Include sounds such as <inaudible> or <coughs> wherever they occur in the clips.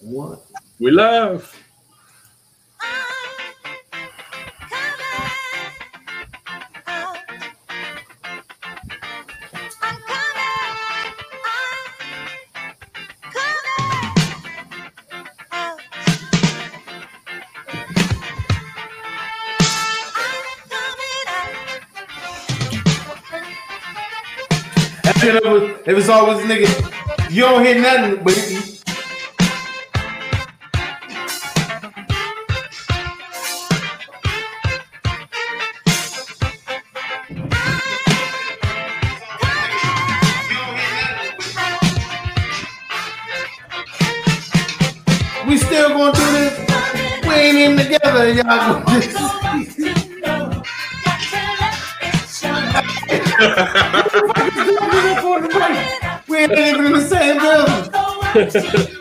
one. We love. And it was, it was always nigga. You don't hear nothing, but together, and y'all gonna We ain't even in the same building.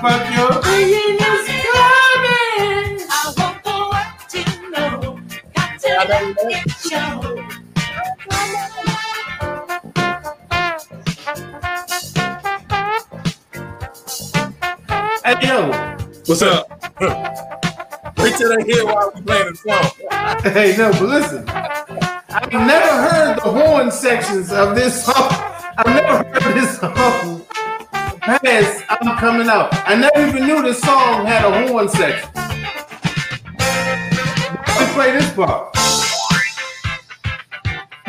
Fuck your opinion is coming. I want the world to know. Got to let it show. Hey yo, What's up? <laughs> Wait till they hear while we playing the song. hey no, but listen. I've never heard the horn sections of this song. I've never heard this song past I'm coming out. I never even knew this song had a horn section. Let's play this part.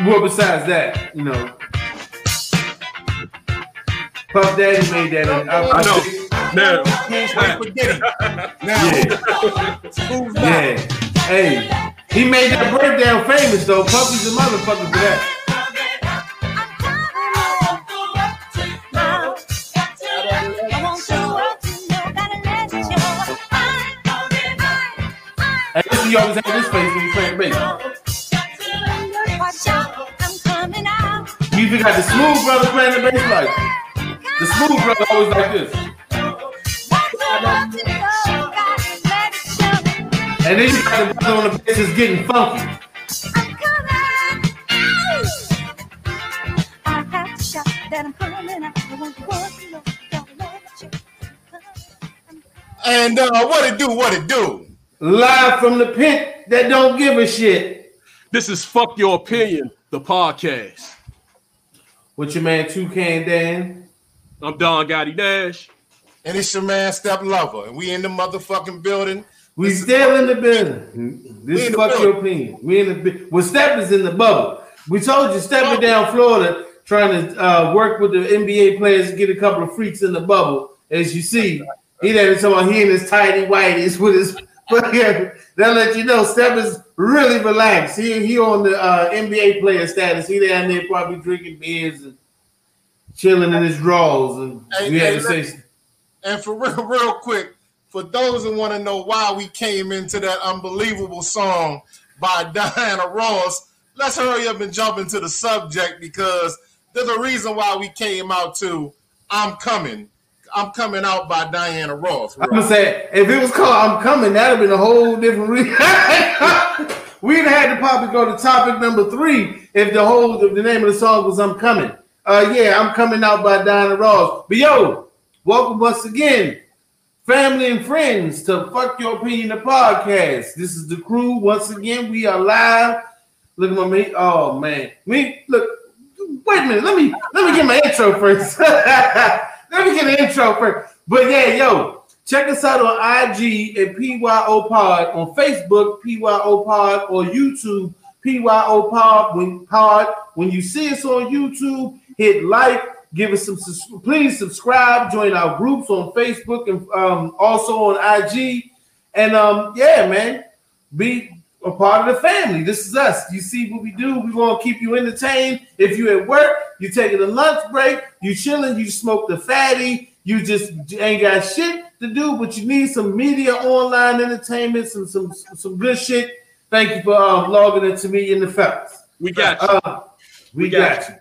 Well, besides that, you know, Puff Daddy made that. In, I, I know. Now, Who's wait for Now, Yeah. Yeah. Hey, he made that breakdown famous though. Puffy's a motherfucker for that. You always have this face when you play the bass. You even got the smooth brother playing the bass like the smooth brother always like this. And then you got the brother on the bass is getting funky. And uh, what it do? What it do? Live from the pit that don't give a shit. this is Fuck Your Opinion, the podcast. With your man Toucan Dan. I'm Don Gotti Dash. And it's your man Step Lover, and we in the motherfucking building. We still in the building. This in is fuck your opinion. We in the bu- well, Step is in the bubble. We told you Step is down Florida trying to uh, work with the NBA players to get a couple of freaks in the bubble. As you see, he there talking about he and his tidy whities with his. <laughs> But yeah, they'll let you know Step is really relaxed. He he on the uh, NBA player status. He down there probably drinking beers and chilling in his drawers. And Hey, we had hey, to let- say. And for real, <laughs> real quick, for those who want to know why we came into that unbelievable song by <laughs> Diana Ross, let's hurry up and jump into the subject because there's a reason why we came out to I'm Coming. I'm Coming Out by Diana Ross. I'm gonna say if it was called "I'm Coming," that'd have been a whole different reason. <laughs> we'd have had to probably go to topic number three if the whole if the name of the song was I'm Coming. Uh yeah, I'm coming out by Diana Ross. But yo, welcome once again, family and friends, to Fuck Your Opinion the podcast. This is the crew. Once again, we are live. Look at my me. Oh man. Me look, wait a minute. Let me let me get my intro first. <laughs> let me get an intro first. But yeah, yo, check us out on IG at FYO Pod, on Facebook, FYO Pod, or YouTube, FYO Pod. When Pod, when you see us on YouTube, hit like, give us some please subscribe, join our groups on Facebook and um, also on IG. And um, yeah, man, be a part of the family. This is us. You see what we do. We want to keep you entertained. If you're at work, you taking a lunch break, you chilling, you smoke the fatty, you just ain't got shit to do, but you need some media online entertainment, some some some good shit. Thank you for um, logging into me in the fellas. We got you. Uh, we, got, you.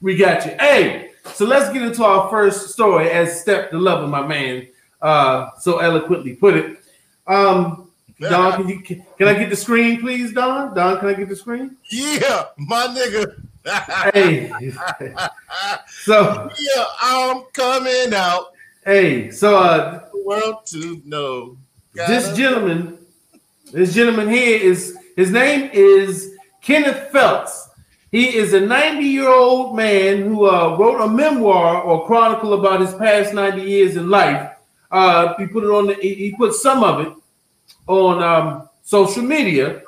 We got you. Hey, so let's get into our first story as Step the Lover, my man, uh, so eloquently put it. Um, Don, can you can, can I get the screen, please, Don? Don, can I get the screen? Yeah, my nigga. Hey, <laughs> so yeah, I'm coming out. hey, so uh, The world to know. this Gotta- gentleman, this gentleman here is his name is Kenneth Felts. He is a 90 year old man who uh, wrote a memoir or chronicle about his past 90 years in life. Uh, he put it on. The, he, he put some of it on um, social media,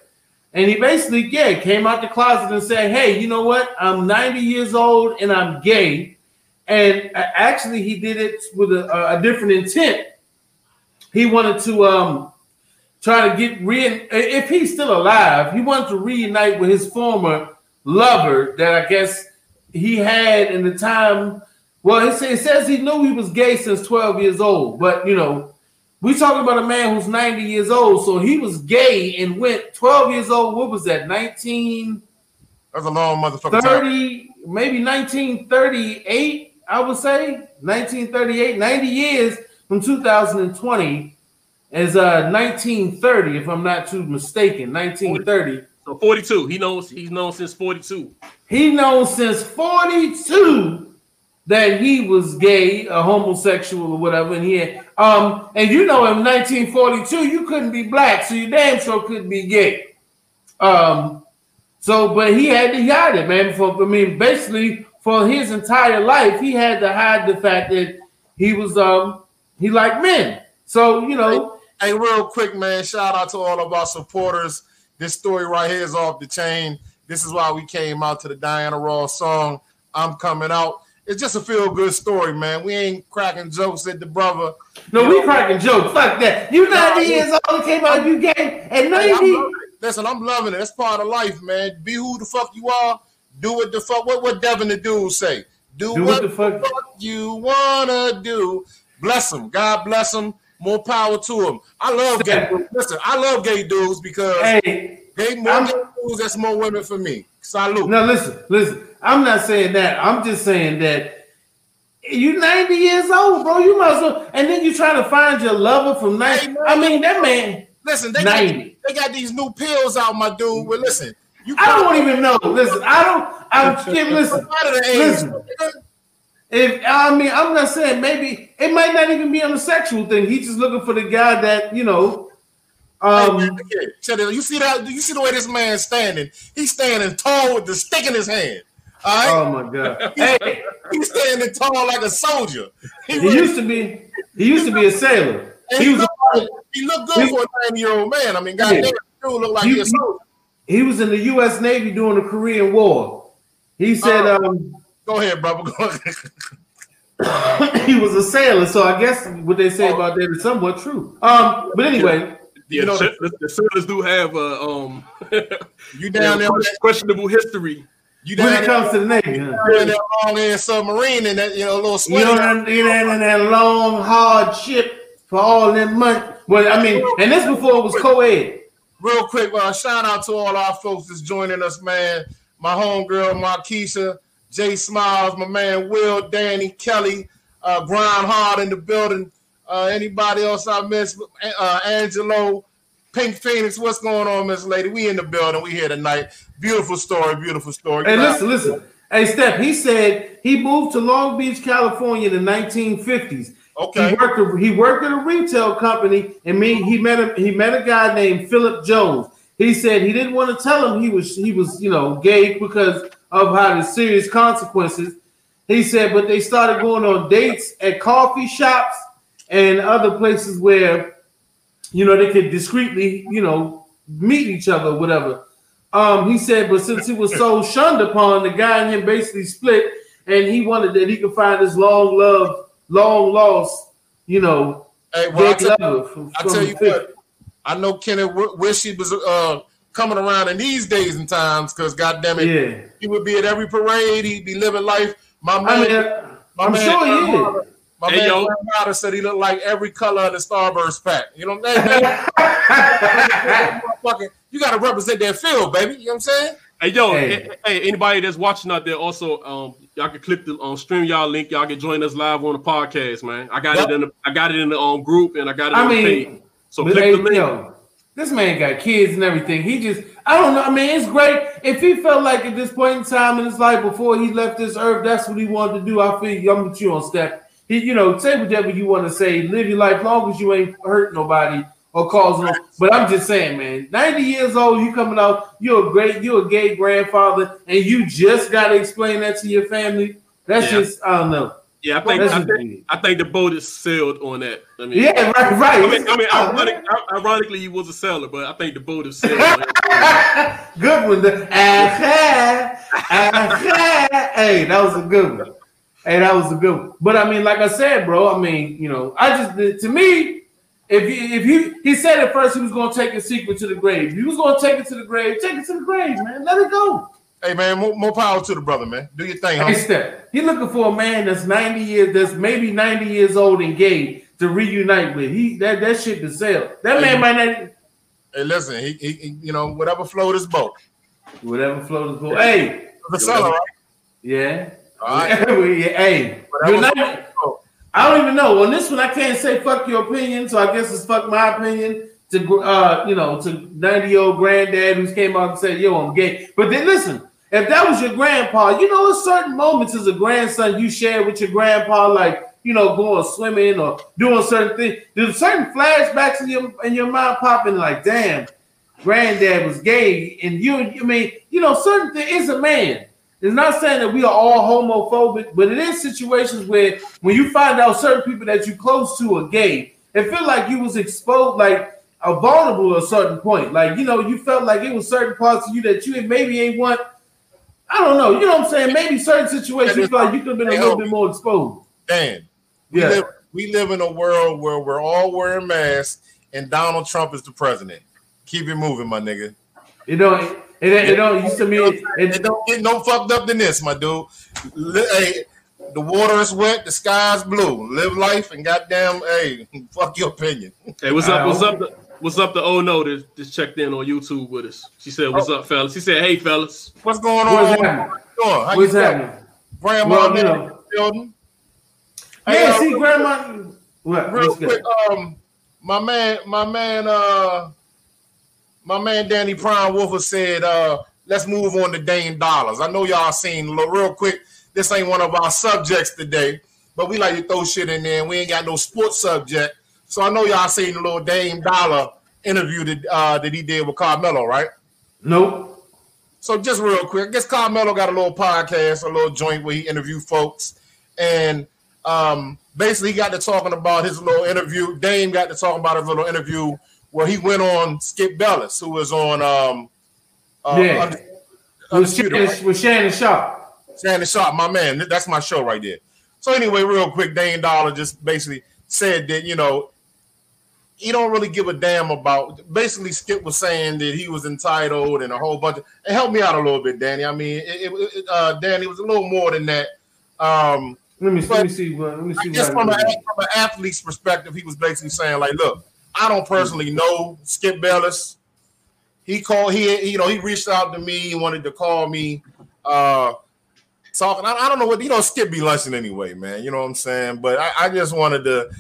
and he basically yeah came out the closet and said, "Hey, you know what? I'm 90 years old and I'm gay." And uh, actually, he did it with a, a- different intent. He wanted to um, try to get re if he's still alive, he wanted to reunite with his former lover that I guess he had in the time. Well, it says he knew he was gay since 12 years old, but you know, we talking about a man who's 90 years old, so he was gay and went 12 years old. What was that? 19. That's a long motherfucker. time. maybe 1938, I would say 1938, 90 years from 2020 is uh 1930, if I'm not too mistaken. 1930. So 42. He knows he's known since 42. He knows since 42 that he was gay, a homosexual, or whatever. And he had, um, and you know, in 1942, you couldn't be black, so you damn sure couldn't be gay. Um, so, but he had to hide it, man. For I mean, basically, for his entire life, he had to hide the fact that he was um he liked men. So, you know, Hey, real quick, man. Shout out to all of our supporters. This story right here is off the chain. This is why we came out to the Diana Ross song. I'm coming out. It's just a feel good story, man. We ain't cracking jokes at the brother. no, we cracking jokes. Fuck that. You 90 years old, came out, you gay and Hey, I'm 90. loving. Listen, I'm loving it. That's part of life, man. Be who the fuck you are. Do what the fuck. What what Devin the dude say? Do, Do what, what the fuck- you wanna do. Bless him. God bless him. More power to him. I love gay. dudes. Listen, I love gay dudes because Hey, gay more I'm- gay dudes. That's more women for me. Salute. No, listen, listen. I'm not saying that. I'm just saying that you 90 years old, bro. You might as well. And then you try to find your lover from 90. Hey, man. I mean, that man. Listen, they got, they got these new pills out, my dude. But listen, you I don't even know. Listen, I don't. I'm Skip, listen. out of the. Listen. If I mean, I'm not saying maybe it might not even be on the sexual thing. He's just looking for the guy that you know. Hey, Um, man, look here. Check it. You see that? You see the way this man's standing? He's standing tall with the stick in his hand. All right, oh my god. Hey, he's standing tall like a soldier. He, he really- used to be. He used to be a sailor. He he, was. look, A, he look good he- for a ninety year old man. I mean, goddamn, Yeah. dude look like He- he's a soldier. he was in the U.S. Navy during the Korean War. He said Oh. um, Go ahead, brother. Go ahead. <coughs> he was a sailor, so I guess what they say about that is somewhat true. Um, but anyway, Yeah, You know- the, the, the Steelers do have a um <laughs> You down there? with questionable history. You down when down it there? comes to the Navy, huh? in that long ass submarine and that you know a little you sweaty. know, you know, in that long, hard ship for all that money. Well, I mean, and this before it was co-ed. Real quick, uh, shout out to all our folks that's joining us, man. My homegirl, Markeisha, Jay Smiles, my man Will, Danny, Kelly, uh, Grind Hard in the building. Uh, anybody else I missed? Uh, Angelo, Pink Phoenix, what's going on, Miss Lady? We in the building. We here tonight. Beautiful story, beautiful story. Hey, listen, listen. Hey, Steph, he said he moved to Long Beach, California in the 1950s. Okay. He worked. He worked at a retail company, and me. He met a he met a guy named Philip Jones. He said he didn't want to tell him he was he was you know gay because of how the serious consequences. He said, but they started going on dates at coffee shops and other places where you know they could discreetly you know meet each other, whatever. Um, he said, but since he was so shunned upon, the guy and him basically split, and he wanted that he could find his long love, long lost, you know, Hey, well, I tell, from, I tell you what, I know Kenneth w- wish he was uh, coming around in these days and times because, goddamn it, Yeah, he would be at every parade. He'd be living life. My man, I mean, my I'm man, sure he is. Rodgers- My Hey, man, yo. Aaron said he looked like every color in the Starburst pack. You know what I'm saying? <laughs> You got to represent that field, baby. You know what I'm saying? Hey yo, Hey. hey. hey, anybody that's watching out there, also, um, y'all can click the um, stream y'all link. Y'all can join us live on the podcast, man. I got Yep. it in the I got it in the um group and I got it I on the mean, page. So But click hey, the link. yo, this man got kids and everything. He just, I don't know. I mean, it's great. If he felt like at this point in time in his life before he left this earth, that's what he wanted to do. I feel I'm with you on step. He, you know, say whatever you want to say. Live your life long as you ain't hurt nobody or cause no. But I'm just saying, man, 90 years old, you coming out, you're a great, you're a gay grandfather, and you just got to explain that to your family. That's Yeah. just, I don't know. Yeah, I think I think. I think the boat is sailed on that. I mean, Yeah, right, right. I mean, I mean, oh, ironic, ironically, he was a seller, but I think the boat is sailed. on <laughs> good one. The- aha, <laughs> aha. Hey, that was a good one. Hey, that was a good one. But I mean, like I said, bro, I mean, you know, I just to me, if he, if he he said at first he was gonna take a secret to the grave. He was gonna take it to the grave, take it to the grave, man. Let it go. Hey, man, more, more power to the brother, man. Do your thing, Hey, huh? Steph, he looking for a man that's 90 years, that's maybe 90 years old and gay to reunite with. He that that shit to sell. That man might not Hey, listen, he, he, he- you know, whatever float his boat. whatever float his boat. Hey, The seller, right? yeah. All right. <laughs> Hey, you're not- float his boat. I don't even know. On this one, I can't say fuck your opinion, so I guess it's fuck my opinion to uh, you know, to 90 year old granddad who's came out and said, yo, I'm gay. But then listen, if that was your grandpa, you know, at certain moments as a grandson you share with your grandpa, like you know, going swimming or doing certain things. There's certain flashbacks in your in your mind popping, like, damn, granddad was gay, and you, I mean, you know, certain thing is a man. It's not saying that we are all homophobic, but it is situations where when you find out certain people that you close to are gay, it feel like you was exposed, like a vulnerable at a certain point. Like you know, you felt like it was certain parts of you that you maybe ain't want. I don't know. You know what I'm saying? Maybe certain situations like you could have been a little bit more exposed. Dan, we, Yeah. live, we live in a world where we're all wearing masks and Donald Trump is the president. Keep it moving, my nigga. You know, it, it, it don't used to me. It, It don't get no fucked up than this, my dude. Hey, the water is wet, the sky is blue. Live life and goddamn, hey, <laughs> fuck your opinion. Hey, what's up? Uh, What's up? to- What's up? To oh no, that just checked in on YouTube with us. She said, "What's up, fellas?" She said, "Hey, fellas." What's going on? What's happening? you doing? How What's happening? Grandma Well, in you the know. building. Yeah, Hey, uh, see, real- grandma. What? real quick, um, my man, my man, uh, my man Danny Prime Wolfer said, uh, let's move on to Dame Dollars. I know y'all seen real quick. This ain't one of our subjects today, but we like to throw shit in there. and We ain't got no sports subject, so I know y'all seen the little Dame Dollar interview that uh, that he did with Carmelo, right? Nope. So just real quick, I guess Carmelo got a little podcast, a little joint where he interviewed folks, and um, basically he got to talking about his little interview. Dame got to talking about his little interview where he went on Skip Bayless, who was on um, uh, Yeah. Unde- With Shannon, right? with Shannon Sharpe. Shannon Sharpe, my man. That's my show right there. So anyway, real quick, Dame Dollar just basically said that you know he don't really give a damn about. Basically, Skip was saying that he was entitled and a whole bunch of. And help me out a little bit, Danny. I mean, it, it, uh, Danny was a little more than that. Um, Let me let me see. what- Let me see. what from, I a, can do. from an athlete's perspective, he was basically saying like, "Look, I don't personally know Skip Bayless. He called. He you know he reached out to me. He wanted to call me." Uh, talking. I, I don't know what you know. Skip be lunching anyway, man. You know what I'm saying. But I, I just wanted to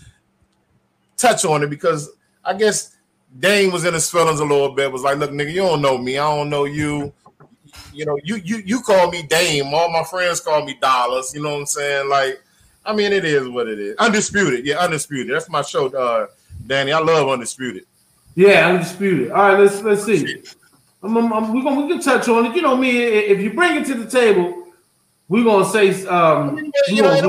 touch on it because I guess Dame was in his feelings a little bit. Was like, look, nigga, you don't know me. I don't know you. You know, you you you call me Dame. All my friends call me Dollars. You know what I'm saying? Like, I mean, it is what it is. Undisputed, yeah, undisputed. That's my show, uh, Danny. I love undisputed. Yeah, undisputed. All right, let's let's see. I'm, I'm, I'm, we're gonna we can touch on it. You know me. If you bring it to the table, we're gonna say um. You know,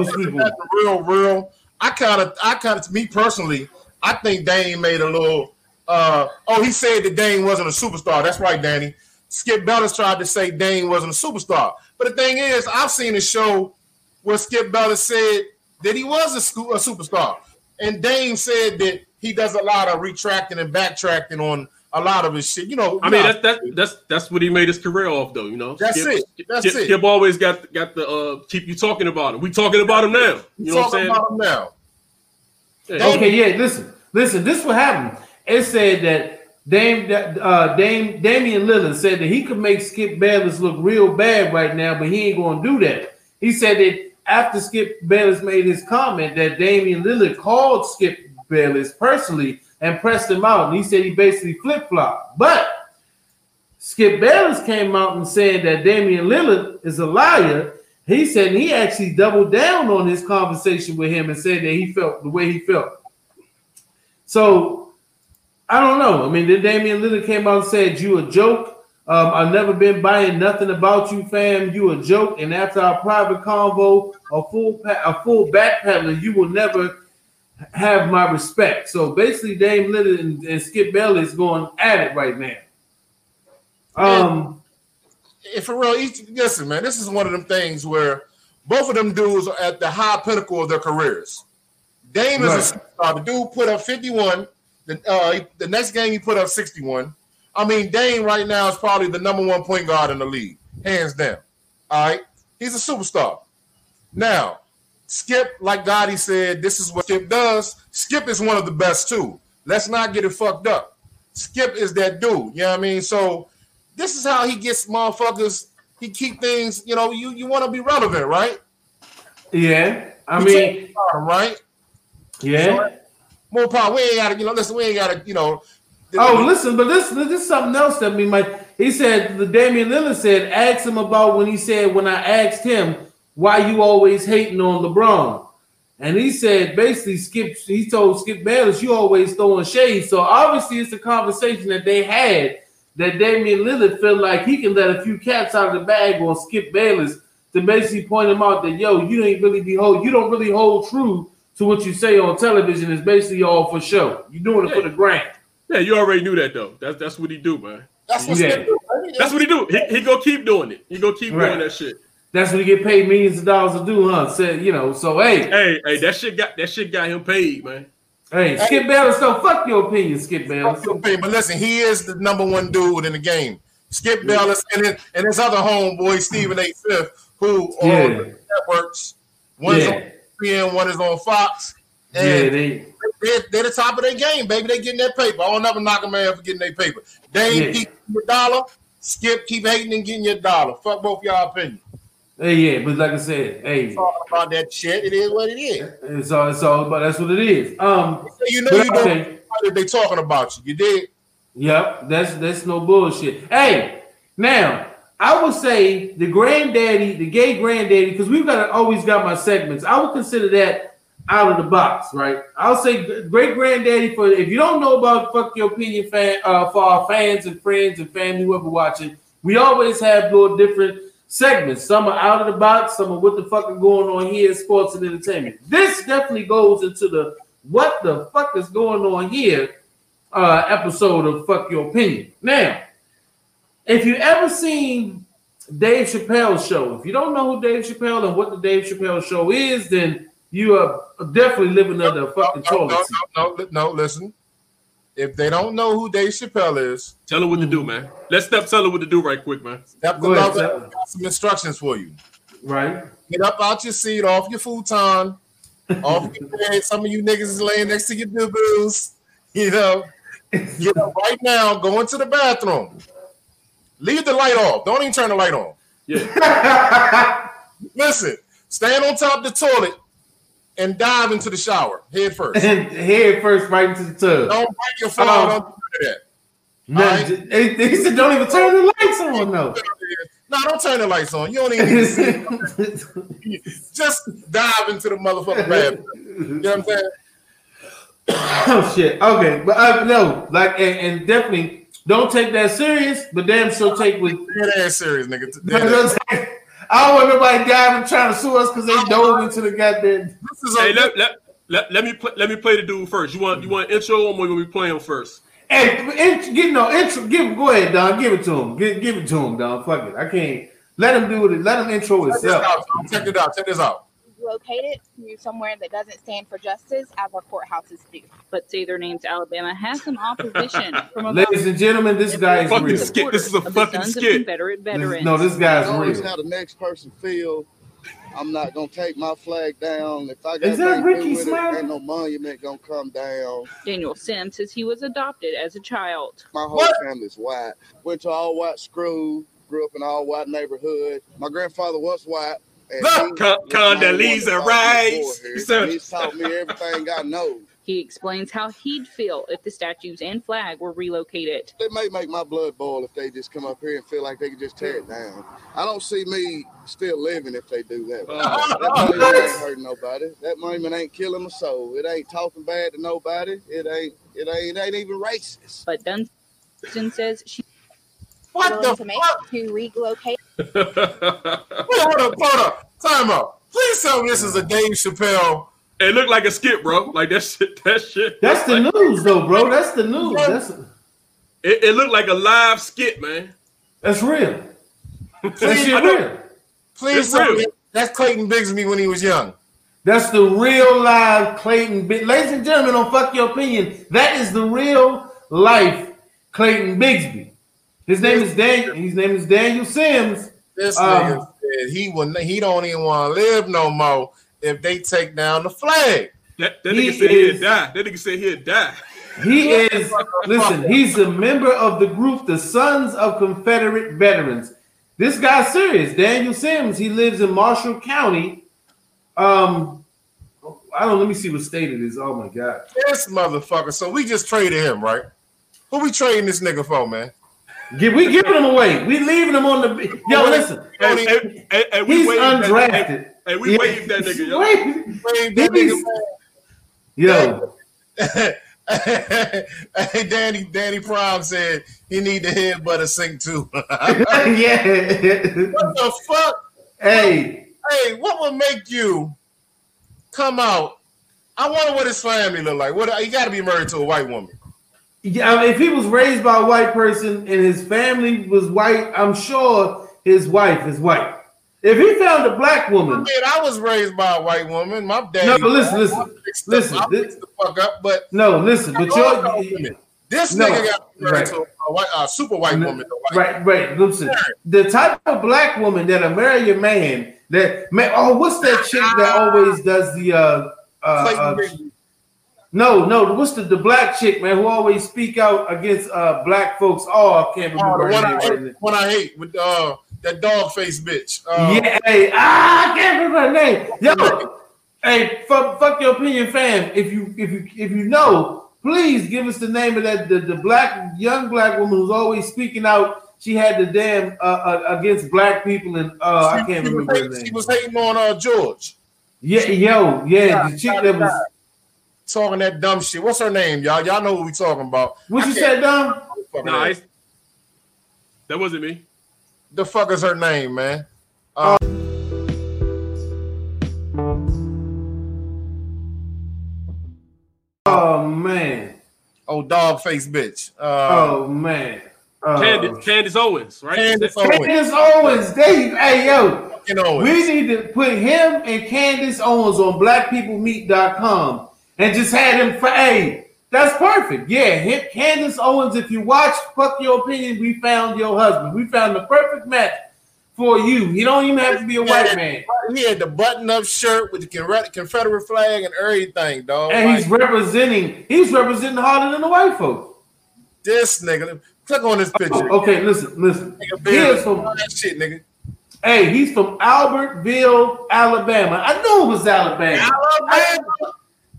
real, real. I kind of, I kind of, me personally, I think Dame made a little. uh Oh, he said that Dame wasn't a superstar. That's right, Danny. Skip Bayless tried to say Dame wasn't a superstar, but the thing is, I've seen a show where Skip Bayless said that he was a, a superstar, and Dame said that he does a lot of retracting and backtracking on a lot of his shit. You know, I mean that's that's that's that's what he made his career off though. You know, that's Skip, it. That's Skip, it. Skip always got got the uh, keep you talking about him. We talking about him now. You know what I'm saying? About him now. Yeah. Okay, yeah. Listen, listen. This what happened. It said that Dame uh, Dame Damian Lillard said that he could make Skip Bayless look real bad right now, but he ain't gonna do that. He said that after Skip Bayless made his comment that Damian Lillard called Skip Bayless personally and pressed him out. And he said he basically flip flopped. But Skip Bayless came out and said that Damian Lillard is a liar. He said he actually doubled down on his conversation with him and said that he felt the way he felt. So I don't know. I mean, then Damian Lillard came out and said, You a joke. Um, I've never been buying nothing about you, fam. You a joke. And after our private convo, a full a full backpedaling, you will never have my respect. So basically, Dame Lillard and, and Skip Bayless going at it right now. Um, if for real, listen, man, this is one of them things where both of them dudes are at the high pinnacle of their careers. Dame right. is a superstar. The dude put up 51. The, uh, the next game he put up 61. I mean, Dame right now is probably the number one point guard in the league, hands down. All right, he's a superstar. Now, Skip, like Gotti said, this is what Skip does. Skip is one of the best too. Let's not get it fucked up. Skip is that dude. You know what I mean? So this is how he gets motherfuckers. He keep things. You know, you you want to be relevant, right? Yeah, I mean, right? Yeah. So, more power. We ain't got to. You know, listen. We ain't got to. You know. Oh, listen, but this this is something else that me might. He said the Damian Lillard said, ask him about when he said when I asked him why you always hating on LeBron? And he said basically Skip, he told Skip Bayless, you always throwing shade. So obviously it's a conversation that they had that Damian Lillard felt like he can let a few cats out of the bag on Skip Bayless to basically point him out that yo, you ain't really be hold, you don't really hold true to what you say on television. It's basically all for show. You're doing it yeah. for the grant. Yeah, you already knew that though. That's that's what he do, man. That's what, yeah. that's what he do. He, he go keep doing it. He go keep right. doing that shit. That's what he get paid millions of dollars to do, huh? Said, you know, so hey. Hey, hey, that shit got that shit got him paid, man. Hey, Skip Bayless, so fuck your opinion, Skip Bayless. But listen, he is the number one dude in the game. Skip Bayless and his, and his other homeboy, Stephen A. Smith, who yeah. on networks. One yeah. is on ESPN, one is on Fox. And yeah, they, they're, they're, the top of their game, baby. They getting their paper. I don't never knock a man for getting their paper. They ain't yeah. keep your dollar. Skip keep hating and getting your dollar. Fuck both y'all opinions. Hey, yeah, but like I said, hey, all about that shit. It is what it is. It's all, it's all about that's what it is. Um, you know, you know, they talking about you. You did. Yep, that's that's no bullshit. Hey, now I would say the granddaddy, the gay granddaddy, because we've got always got my segments. I would consider that out of the box, right? I'll say great granddaddy for if you don't know about fuck your opinion fan uh, for our fans and friends and family whoever watching, we always have little different segments. Some are out of the box, some are what the fuck is going on here, sports and entertainment. This definitely goes into the what the fuck is going on here uh episode of Fuck Your Opinion. Now, if you ever seen Dave Chappelle's show, if you don't know who Dave Chappelle and what the Dave Chappelle show is, then you are definitely living under a fucking no, no, toilet. No, no, no, no, listen. If they don't know who Dave Chappelle is, tell her what to do, hmm. man. Let's step tell her what to do right quick, man. Step Go ahead, got some instructions for you. Right. Get up out your seat, off your futon, off your <laughs> bed. Some of you niggas is laying next to your boo-boos. You know, get up right now, go into the bathroom. Leave the light off. Don't even turn the light on. Yeah. <laughs> Listen, stand on top of the toilet and dive into the shower head first. <laughs> head first right into the tub. Don't break your phone. Oh. Don't do that. No, Alright. j- they, they said don't even turn the lights on though. <laughs> No, don't turn the lights on. You don't even need to see. <laughs> Just dive into the motherfucking bathroom. You know what I'm saying? <coughs> oh shit. Okay, but uh, no, like and, and definitely don't take that serious, but damn so take with. Dead ass serious, nigga. I don't want nobody diving trying to sue us because they dove into the goddamn. This is a, Hey, let, let, let, let me play, let me play the dude first. You want you want intro or we gonna be playing first? Hey, int- get no intro. Give go ahead, Don. Give it to him. Give, give it to him, Don. Fuck it. I can't let him do it. Let him intro check this himself. out. Check it out. Check this out. Located to somewhere that doesn't stand for justice as our courthouses do. but say their names Alabama has some opposition <laughs> from a Ladies and gentlemen, this guy is Fucking real. skit. This is a of the fucking Sons of skit. Confederate This- no, this guy's Notice real. how the next person feel. I'm not gonna take my flag down. If I got Is that nothing to do Ricky with it, Smiley? ain't no monument gonna come down. Daniel Sims says he was adopted as a child. My whole What? family's white. Went to all white school. Grew up in all white neighborhood. My grandfather was white. And Look, he Con- was the main one Condoleezza that taught me Rice. before here. He said- He taught me everything I know. He explains how he'd feel if the statues and flag were relocated. It may make my blood boil if they just come up here and feel like they can just tear it down. I don't see me still living if they do that. Oh. That monument ain't hurting nobody. That monument ain't killing my soul. It ain't talking bad to nobody. It ain't. It ain't. It ain't even racist. But Dunstan says she What willing the to make fuck? to relocate Wait, hold up, hold up. Time out. Please tell me this is a Dave Chappelle. it looked like a skit, bro. Like that shit. That shit. That's the news, though, bro. That's the news. That's It, it looked like a live skit, man. that's real. That Please, shit real. please tell me that's Clayton Bigsby when he was young. That's the real live Clayton. Bi- Ladies and gentlemen, don't fuck your opinion. That is the real life Clayton Bigsby. His name is Dan. His name is Daniel Sims. This Um, nigga said he would. He don't even want to live no more if they take down the flag. That, that He nigga said is- he'd die. That nigga said he'd die. He is. listen, he's a member of the group, the Sons of Confederate Veterans. This guy's serious. Daniel Sims. He lives in Marshall County. Um, I don't. Let me see what state it is. Oh my god. This motherfucker. So we just traded him, right? Who we trading this nigga for, man? Give, we giving him away. We leaving him on the. Yo, listen. Hey, hey, hey, hey, we He's waved that- undrafted. Hey, hey, we Yeah. waved that nigga, yo. That Yo, hey, <laughs> Danny. Danny Prime said he need the head butter sink too. <laughs> <laughs> Yeah. What the fuck? hey, Hey, what would make you come out? I wonder what his family look like. What he got to be married to a white woman. Yeah, I mean, if he was raised by a white person and his family was white, I'm sure his wife is white. If he found a black I woman, mean, I was raised by a white woman. My dad. no, but listen, listen, I listen, I this- the fuck up, but no, listen, but you're this No, nigga got married right. to a white, uh, super white No, woman. white- right, right. Listen, the type of black woman that'll marry a man that man. Oh, what's that chick that always does the uh uh, uh. No, no. What's the, the black chick, man, who always speak out against uh black folks? Oh, I can't Oh, remember her one I name. hate, one I hate with uh that dog face bitch. Uh, yeah, hey, ah, I can't remember her name. Yo, hey, fuck, fuck your opinion, fam. If you if you if you know, please give us the name of that the, the black young black woman who's always speaking out. She had the damn uh, uh against black people and uh I can't she, was remember her hating, she was hating on uh George, Yeah, yo, yeah, the chick that was talking that dumb shit. What's her name, y'all? Y'all know what we talking about. what I you said, dumb? fucking Nah, that wasn't me. the fuck is her name, man? Oh man, Oh, dog face bitch. Uh, oh man. Uh, Candace, Candace Owens, right? Candace That- Owens. Candace Owens, there hey yo, Owens. we need to put him and Candace Owens on blackpeoplemeet.com and just had him for hey, that's perfect. Yeah, hit Candace Owens. If you watch Fuck Your Opinion, we found your husband. We found the perfect match for you. You don't even have to be a white man. He had the button-up shirt with the Confederate- flag and everything, dog. And Like, he's representing, he's representing harder than the white folks. this nigga. Click on this picture. Oh, okay, listen, listen. Nigga, He is from that shit, nigga. Hey, he's from Albertville, Alabama. I knew it was Alabama. man.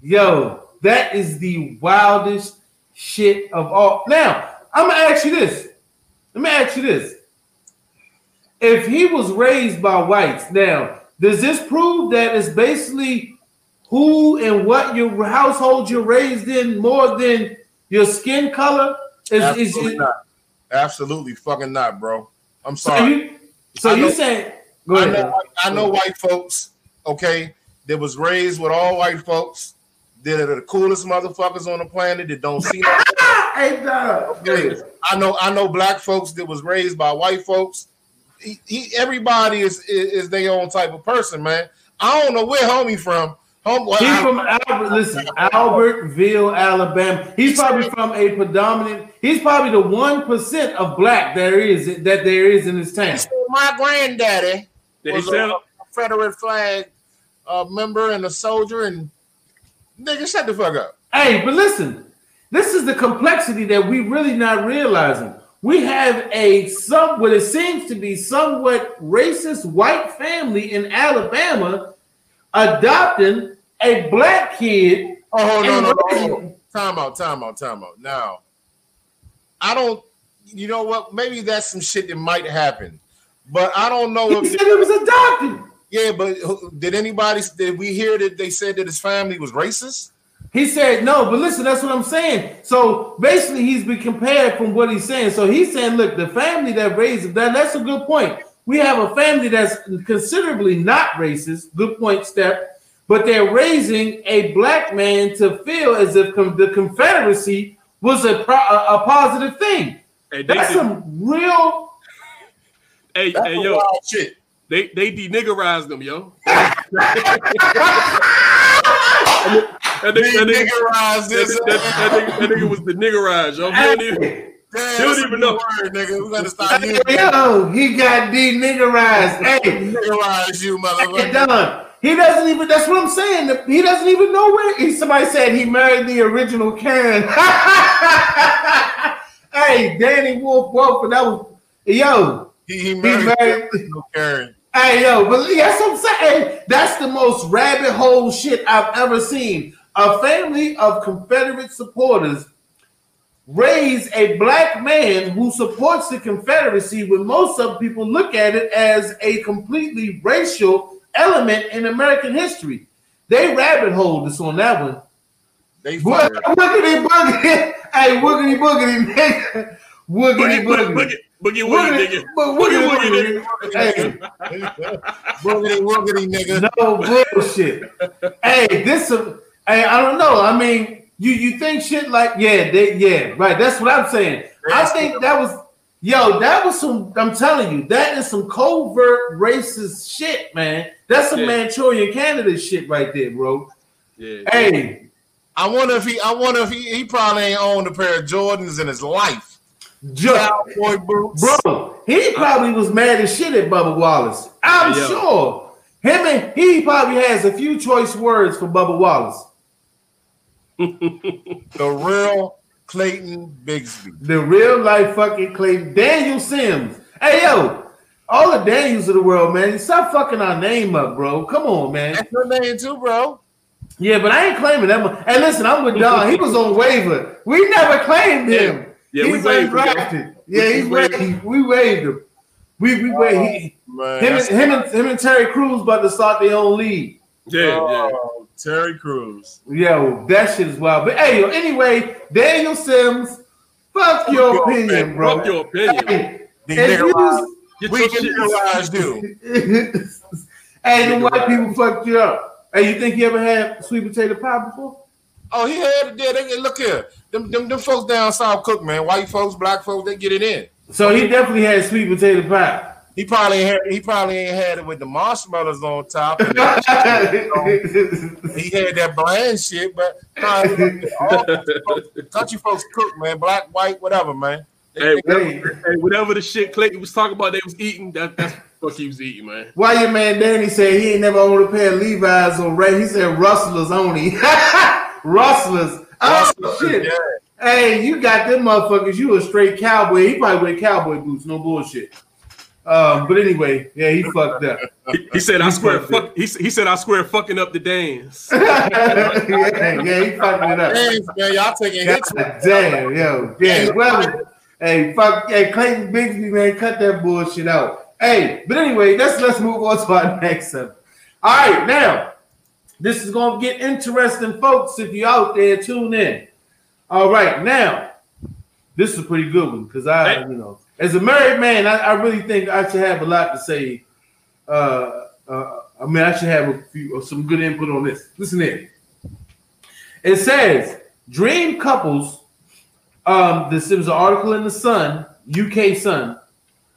Yo, that is the wildest shit of all. Now, I'm gonna ask you this. Let me ask you this. If he was raised by whites, now, does this prove that it's basically who and what your household you're raised in more than your skin color? Is, is, Absolutely not. Absolutely fucking not, bro. I'm so sorry. you so you know- saying I know, I know white folks, okay, that was raised with all white folks that are the coolest motherfuckers on the planet that don't see no <laughs> Hey, dog. Go. I know I know black folks that was raised by white folks. He, he, everybody is, is is their own type of person, man. I don't know where homie from. Home, well, He's I- from Albert. Listen, Albertville, Alabama. He's probably from a predominant. He's probably the one percent of black there is that there is in this town. my granddaddy Did he was a, a Confederate flag uh, member and a soldier, and nigga, shut the fuck up. Hey, but listen, this is the complexity that we really not realizing. We have a some what it seems to be somewhat racist white family in Alabama adopting a black kid. Oh no, no, no, no. Time out, time out, time out. Now, I don't. You know what? Maybe that's some shit that might happen, but I don't know He if. said he was adopted. Yeah, but did anybody? Did we hear that they said that his family was racist? He said no, but listen, that's what I'm saying. So basically, he's been compared from what he's saying. So he's saying, look, the family that raised him, that, that's a good point. We have a family that's considerably not racist. Good point, Step. But they're raising a black man to feel as if com- the Confederacy was a, pro- a, a positive thing. Hey, they, That's did- some real. hey, That's hey, yo, wild shit. They they deniggerized them, yo. <laughs> That nigga, that nigga, Niggerized that, this. that, that, nigga, that nigga was deniggerized, yo. He don't even- Hey, Damn, don't even know. Word, nigga. We gotta start using yo, he got deniggerized. Hey, niggerize you, Hey, motherfucker. Don, he doesn't even. That's what I'm saying. He doesn't even know where. He, somebody said he married the original Karen. <laughs> hey, Danny Wolf, Wolf, and that was yo. He, he He married married. Karen. Hey, yo, but that's what I'm saying. That's the most rabbit hole shit I've ever seen. A family of Confederate supporters raise a black man who supports the Confederacy when most of people look at it as a completely racial element in American history. They rabbit hole this on that one. They. Woogity <laughs> boogity. Hey, woogity boogity, nigga. Woogity boogity. Boogie, boogie, woogie, nigga. Bo- Boogie, woogity woogie, boogity. nigga. Hey, Woogity woogity, nigga. no bullshit. hey, this a, hey, I don't know. I mean, you you think shit like yeah, they, yeah, right. That's what I'm saying. I think that was yo, that was some. I'm telling you, that is some covert racist shit, man. That's some Yeah. Manchurian candidate shit right there, bro. Yeah. Hey, I wonder if he. I wonder if he. He probably ain't owned a pair of Jordans in his life. Joe, Cowboy boots. bro, he probably was mad as shit at Bubba Wallace. I'm yo. sure. Him and he probably has a few choice words for Bubba Wallace. <laughs> The real Clayton Bigsby. The real life fucking Clayton Daniel Sims. Hey yo, all the Daniels of the world, man. Stop fucking our name up, bro. Come on, man. That's your name too, bro. Yeah, but I ain't claiming that one. Hey, listen, I'm with Don. He was on waiver. We never claimed him. Yeah, we He's waived him, yeah. We he's waived waived. We waived him. We we oh, waived. He, Man, him, and, him, and, him and Terry Crews about to start their own league. Yeah, yeah. Oh, Terry Crews. Yo, that shit is wild. But hey, anyway, Daniel Sims, fuck your your opinion, opinion. bro. Fuck your opinion. Hey, The if you niggerized- was- Get We your can shit. niggerize <laughs> you. hey, the white people fucked you up. Hey, you think you ever had sweet potato pie before? Oh, he had it there. They, look here. Them, them, them folks down south cook, man. White folks, black folks, they get it in. So he definitely had sweet potato pie. He probably ain't had, he probably ain't had it with the marshmallows on top. he had that <laughs> bland shit, but nah, all country folks cook, man. Black, white, whatever, man. They- Hey, whatever, hey, whatever the shit Clayton was talking about, they was eating. That, that's what he was eating, man. Why your man Danny said he ain't never owned a pair of Levi's on Ray? He said rustlers only. <laughs> rustlers. Oh shit. Yeah. Hey, you got them motherfuckers. You a straight cowboy. He probably wear cowboy boots. No bullshit. Um, but anyway, yeah, he fucked up. He, he said I He swear fuck. He, he said I swear fucking up the dance. <laughs> yeah, yeah, he fucking it up. Hey, man, y'all taking hits. God damn, yo, yeah. Well, hey, fuck, hey, Clayton Bigsby, man, cut that bullshit out. Hey, but anyway, let's let's move on to our <laughs> next subject. All right, now this is gonna get interesting, folks. If you're out there, tune in. All right, now this is a pretty good one because I, you know, as a married man, I, I really think I should have a lot to say. Uh, uh, I mean, I should have a few some good input on this. Listen in. It says dream couples. Um, this is an article in the Sun, UK Sun.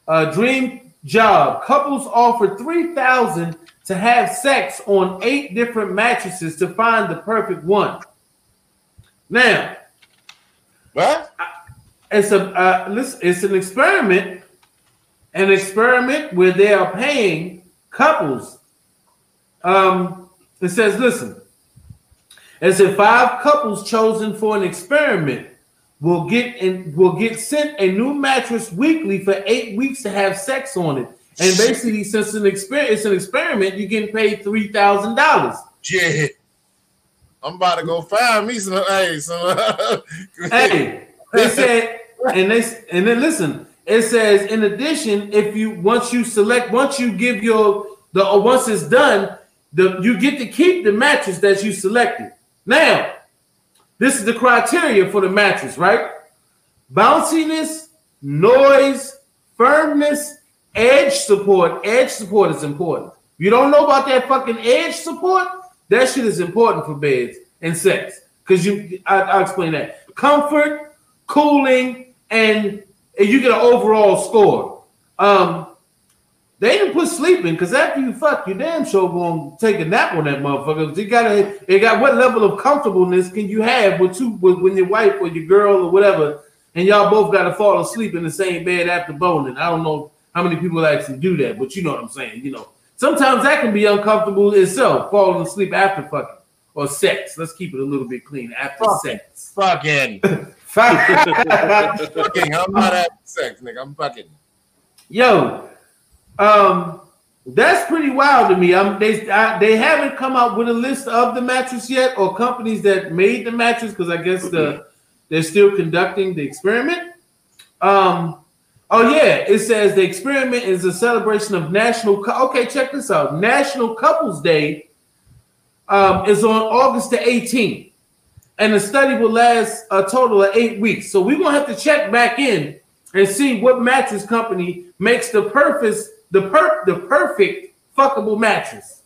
Uh, dream job couples offer three thousand to have sex on eight different mattresses to find the perfect one. Now, What? it's a uh, listen, it's an experiment, an experiment where they are paying couples. Um, it says, listen, it said five couples chosen for an experiment will get and will get sent a new mattress weekly for eight weeks to have sex on it. And basically, since an experiment, it's an experiment, you're getting paid three thousand dollars. Yeah. I'm about to go find me some. Hey, some. <laughs> hey, they said, and they and then listen. It says, in addition, if you once you select, once you give your the once it's done, the you get to keep the mattress that you selected. Now, this is the criteria for the mattress, right? Bounciness, noise, firmness, edge support. Edge support is important. You don't know about that fucking edge support, that shit is important for beds and sex. Because you, I, I'll explain that. Comfort, cooling, and, and you get an overall score. Um, they didn't put sleeping because after you fuck, you damn sure gonna take a nap on that motherfucker. You gotta, it got what level of comfortableness can you have with two, with when your wife or your girl or whatever, and y'all both gotta fall asleep in the same bed after boning. I don't know how many people actually do that, but you know what I'm saying. You know, sometimes that can be uncomfortable itself, falling asleep after fucking or sex. Let's keep it a little bit clean after Fuck. sex. fucking. <laughs> Fucking. I'm not having sex, nigga. I'm fucking. Yo, um, that's pretty wild to me. Um, they I, they haven't come out with a list of the mattress yet, or companies that made the mattress, because I guess the they're still conducting the experiment. Um, oh yeah, it says the experiment is a celebration of National. Okay, check this out. National Couples Day um, is on August the 18th, and the study will last a total of eight weeks. So we're gonna have to check back in and see what mattress company makes the perfect the per the perfect fuckable mattress.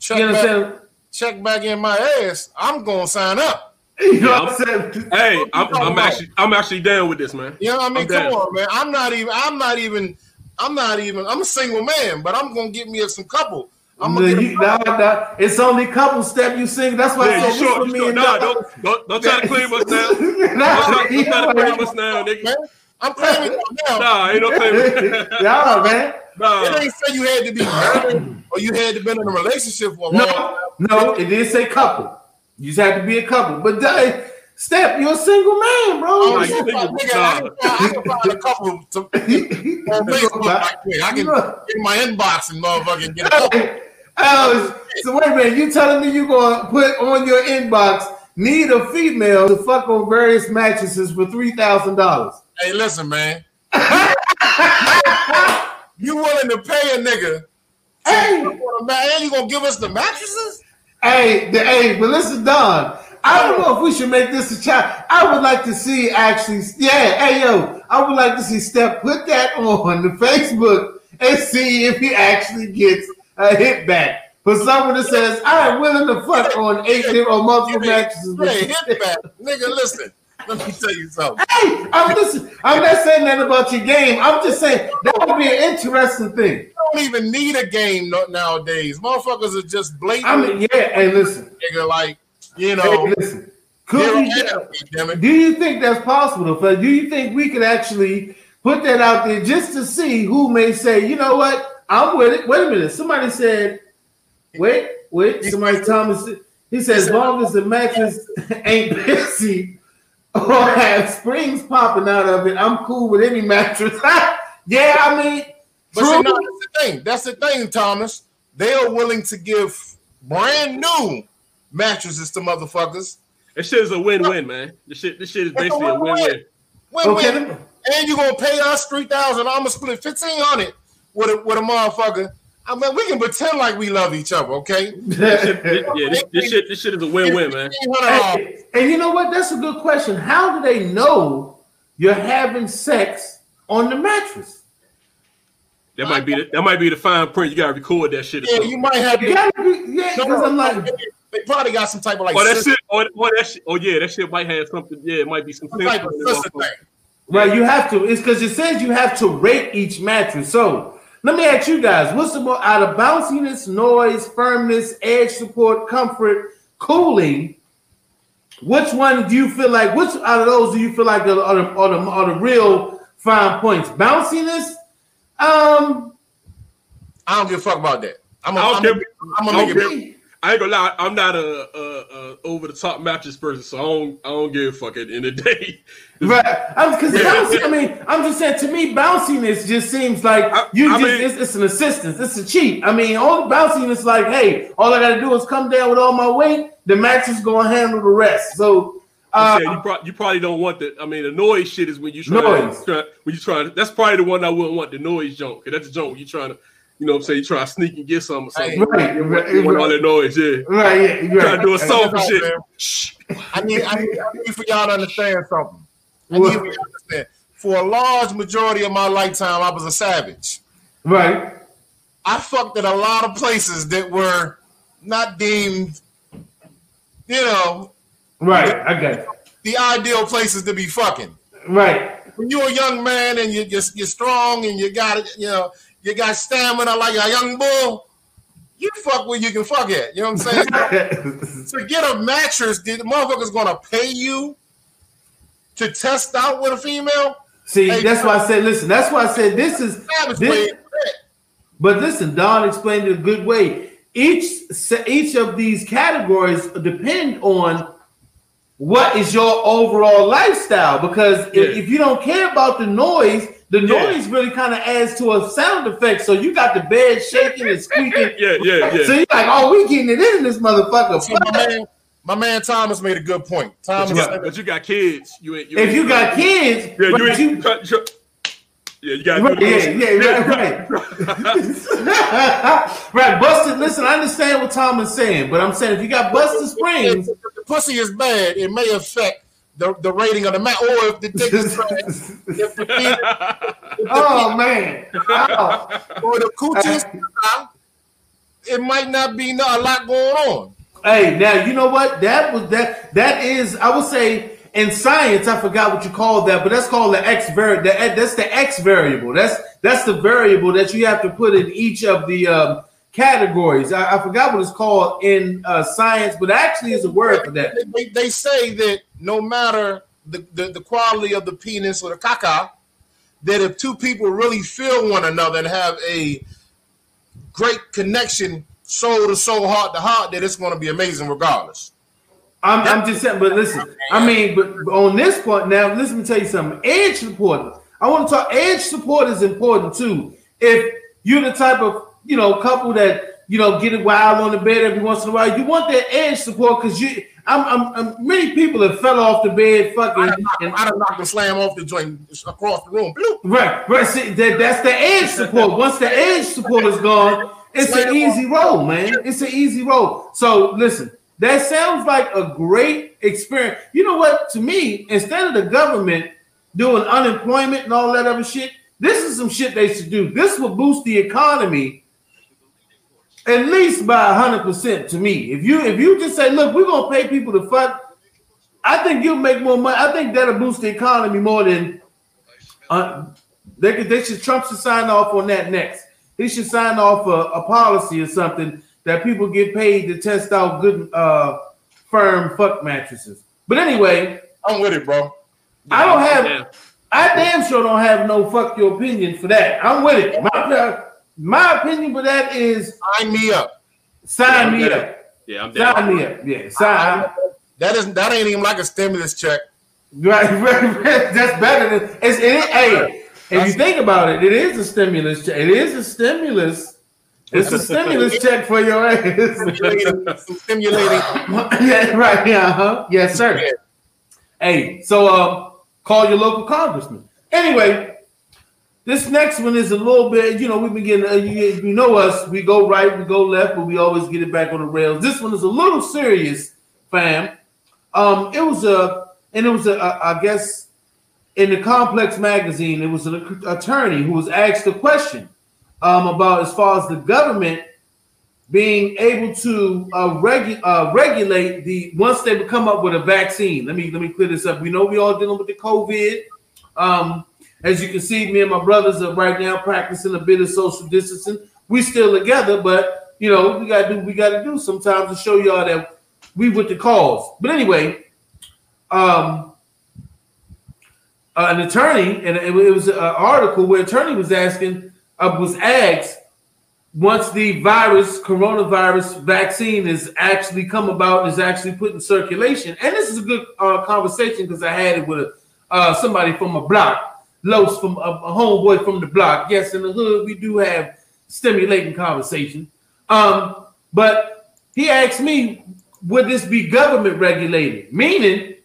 Check You back, understand? check back in my ass. I'm gonna sign up. <laughs> You know Yeah, what I'm saying? hey, I'm, I'm actually I'm actually down with this, man. You know what I mean? I'm Come down. on, man. I'm not even. I'm not even. I'm not even. I'm a single man, but I'm gonna get me some couple. I'm No, gonna get you- nah, nah, it's only couple step you sing. That's why I Yeah, said you this sure? for You me sure? and Nah, don't, don't don't try to claim <laughs> us now. Don't Nah, try, don't try to claim you us now, nigga. man. I'm claiming it now. Nah, ain't no claim. Y'all, <laughs> man. Nah, It ain't say you had to be married or you had to been in a relationship for a long time. No, no, it did say couple. You just have to be a couple. But uh, Step, you're a single man, bro. Oh, Nah, yeah, you think nigga, you- I, can, I can find a couple to, <laughs> on Facebook right quick. I can get in my inbox and motherfucking get a couple. Oh, so wait a minute. You telling me you gonna put on your inbox need a female to fuck on various mattresses for three thousand dollars? Hey, listen, man. you willing to pay a nigga? Hey, man, and you gonna give us the mattresses? hey, the, hey, but listen, Don. I don't know if we should make this a challenge. I would like to see actually, yeah, hey yo, I would like to see Step put that on the Facebook and see if he actually gets a hit back for someone that says I'm willing to fuck on eight or multiple mattresses. Hey, hit back, nigga. Listen, <laughs> let me tell you something. Hey, I'm listen. I'm not saying that about your game. I'm just saying that would be an interesting thing. You don't even need a game nowadays. Motherfuckers are just blatant, I mean, yeah. Hey, listen. nigga. Like you Hey, know, listen. Could here I we, am, damn it. do you think that's possible? Though? Do you think we could actually put that out there just to see who may say, you know what, I'm with it. Wait a minute. Somebody said, wait, wait. Somebody Thomas. He said, as long as the mattress <laughs> <laughs> ain't pissy <laughs> or have springs popping out of it, I'm cool with any mattress. <laughs> yeah, I mean, But see, no, that's the thing. That's the thing, Thomas. They are willing to give brand new mattresses to motherfuckers. This shit is a win-win, man. This shit, this shit is basically a win-win. Win-win. And you're gonna pay us three thousand. I'm gonna split fifteen hundred with a with a motherfucker. I mean, we can pretend like we love each other, okay? <laughs> This yeah, this, this shit, this shit is a win-win, man. <laughs> And, and you know what? That's a good question. How do they know you're having sex on the mattress? That might be the, that might be the fine print. You gotta record that shit. or Yeah, something. you might have. You gotta be, yeah, No, because I'm like, they probably got some type of like oh, that shit. Oh, oh, that shit. Oh, yeah, that shit might have something. Yeah, it might be some. some type of sense system in it. thing. right, you have to. It's because it says you have to rate each mattress. So let me ask you guys: What's the more out of bounciness, noise, firmness, edge support, comfort, cooling? Which one do you feel like? Which out of those do you feel like are, are, the, are, the, are the real fine points? Bounciness, um, I don't give a fuck about that. I'm gonna, don't I'm I'm gonna make it. I ain't gonna lie. I'm not a, a, a over the top mattress person, so I don't I don't give a fuck at the end of the day. <laughs> Right, I'm because Yeah. bouncy. I mean, I'm just saying. To me, bounciness just seems like I- you I just. mean- it's, it's an assistance. It's a cheat. I mean, all bounciness like, hey, all I got to do is come down with all my weight. The mattress is gonna handle the rest. So, uh, Yeah, you, pro- you probably don't want the. I mean, the noise shit is when you try, Noise. try when you try. That's probably the one I wouldn't want. The noise junk. 'cause that's the junk you're trying to, you know, what I'm saying you try to sneak and get something. or something. Right, right, You want all right. that noise, yeah. right, yeah, You trying right. to do a song for shit. man. Shh. I need, I need, I need for y'all to understand something. I need for y'all to understand. For a large majority of my lifetime, I was a savage. right. I fucked at a lot of places that were not deemed, you know, Right, I got it. the ideal places to be fucking. Right, When you're a young man and you're just you're strong and you got it, you know, you got stamina like a young bull, you fuck where you can fuck at. You know what I'm saying? <laughs> to get a mattress, the motherfucker's gonna pay you to test out with a female. See, Hey, that's why I said. Listen, that's why I said this is. This, way. But listen, Don explained it a good way. Each each of these categories depend on what is your overall lifestyle. Because if, if you don't care about the noise, the Yeah. noise really kind of adds to a sound effect. So you got the bed shaking and squeaking. <laughs> Yeah, yeah, yeah. So you're like, oh, we getting it in this motherfucker. See, my man, my man Thomas made a good point. But Thomas, you, got, but you got kids. You ain't. You If ain't- you got kids, yeah, you ain't. you- You, cut- you- yeah, you got. Right, yeah, yeah, right, right. <laughs> right, busted. Listen, I understand what Tom is saying, but I'm saying if you got busted springs, if the pussy is bad, it may affect the, the rating of the match. Or if the dick is if the penis, if the <laughs> oh man, oh. <laughs> or the coochie it might not be no- a lot going on. Hey, now you know what? That was that. That is, I would say, in science, I forgot what you called that, but that's called the X vari- the That's the X variable. That's that's the variable that you have to put in each of the um, categories. I, I forgot what it's called in uh, science, but actually, is a word for that. They, they say that no matter the, the, the quality of the penis or the caca, that if two people really feel one another and have a great connection, soul to soul, heart to heart, that it's going to be amazing regardless. I'm, I'm just saying, but listen, I mean, but on this point now, listen, me tell you something. Edge support. I want to talk. Edge support is important too. If you're the type of you know couple that you know get it wild on the bed every once in a while, you want that edge support because you. I'm, I'm, I'm, many people have fell off the bed, fucking, I done knocked- and I done knocked the slam off the joint across the room. Bloop. Right, right. See, that, that's the edge support. Once the edge support is gone, it's an easy roll, man. It's an easy roll. So listen, that sounds like a great experience. You know what? To me, instead of the government doing unemployment and all that other shit, this is some shit they should do. This will boost the economy at least by hundred percent. To me, if you if you just say, look, we're gonna pay people to fuck, I think you'll make more money. I think that'll boost the economy more than uh, they could, they should Trump should sign off on that next. He should sign off a, a policy or something that people get paid to test out good uh firm fuck mattresses. But anyway, I'm with it, bro. I don't have Yeah. I damn sure don't have no fuck your opinion for that. I'm with it. My my opinion for that is Sign me up. sign me Yeah. up. Yeah, I'm down. Sign me up. Yeah, sign. that isn't that ain't even like a stimulus check. Right, <laughs> right, right. That's better than it's it, hey. If you think about it, it is a stimulus. check. It is a stimulus. It's a stimulus <laughs> check for your ass. Stimulating, stimulating. <laughs> yeah, right. Yeah, huh? Yes, sir. Hey, so uh, call your local congressman. Anyway, this next one is a little bit. You know, we've been getting. Uh, you, you know us. We go right, we go left, but we always get it back on the rails. This one is a little serious, fam. Um, it was a, and it was a, a I guess, in the Complex magazine, it was an attorney who was asked a question um, about as far as the government being able to uh, regu- uh, regulate the once they come up with a vaccine. Let me let me clear this up. We know we all dealing with the COVID. Um, as you can see, me and my brothers are right now practicing a bit of social distancing. We still together, but you know we gotta do we gotta do sometimes to show y'all that we with the cause. But anyway, um, uh, an attorney and it, it was an article where attorney was asking uh, was asked once the virus, coronavirus vaccine is actually come about, and is actually put in circulation. And this is a good uh, conversation because I had it with uh, somebody from a block, Los from a, a homeboy from the block. Yes, in the hood we do have stimulating conversation. Um, but he asked me, would this be government regulated? Meaning,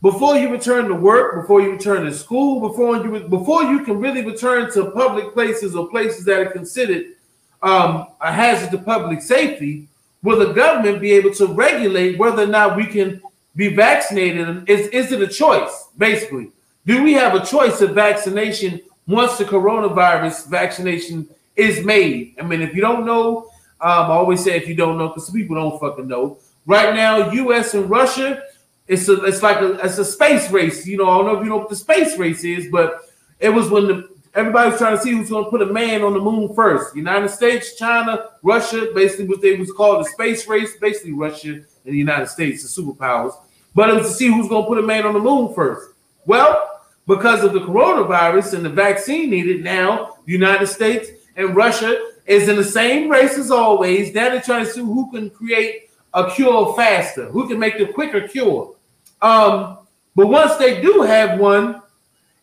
before you return to work, before you return to school, before you before you can really return to public places or places that are considered um, a hazard to public safety, will the government be able to regulate whether or not we can be vaccinated? Is, is it a choice, basically? Do we have a choice of vaccination once the coronavirus vaccination is made? I mean, if you don't know, um, I always say if you don't know, because people don't fucking know. Right now, U.S. and Russia, it's a, it's like a, it's a space race. You know, I don't know if you know what the space race is, but it was when the everybody was trying to see who's going to put a man on the moon first. United States, China, Russia, basically what they was called the space race. Basically, Russia and the United States, the superpowers. But it was to see who's going to put a man on the moon first. Well, because of the coronavirus and the vaccine needed, now the United States and Russia is in the same race as always. Now they're trying to see who can create a cure faster, who can make the quicker cure. Um, but once they do have one,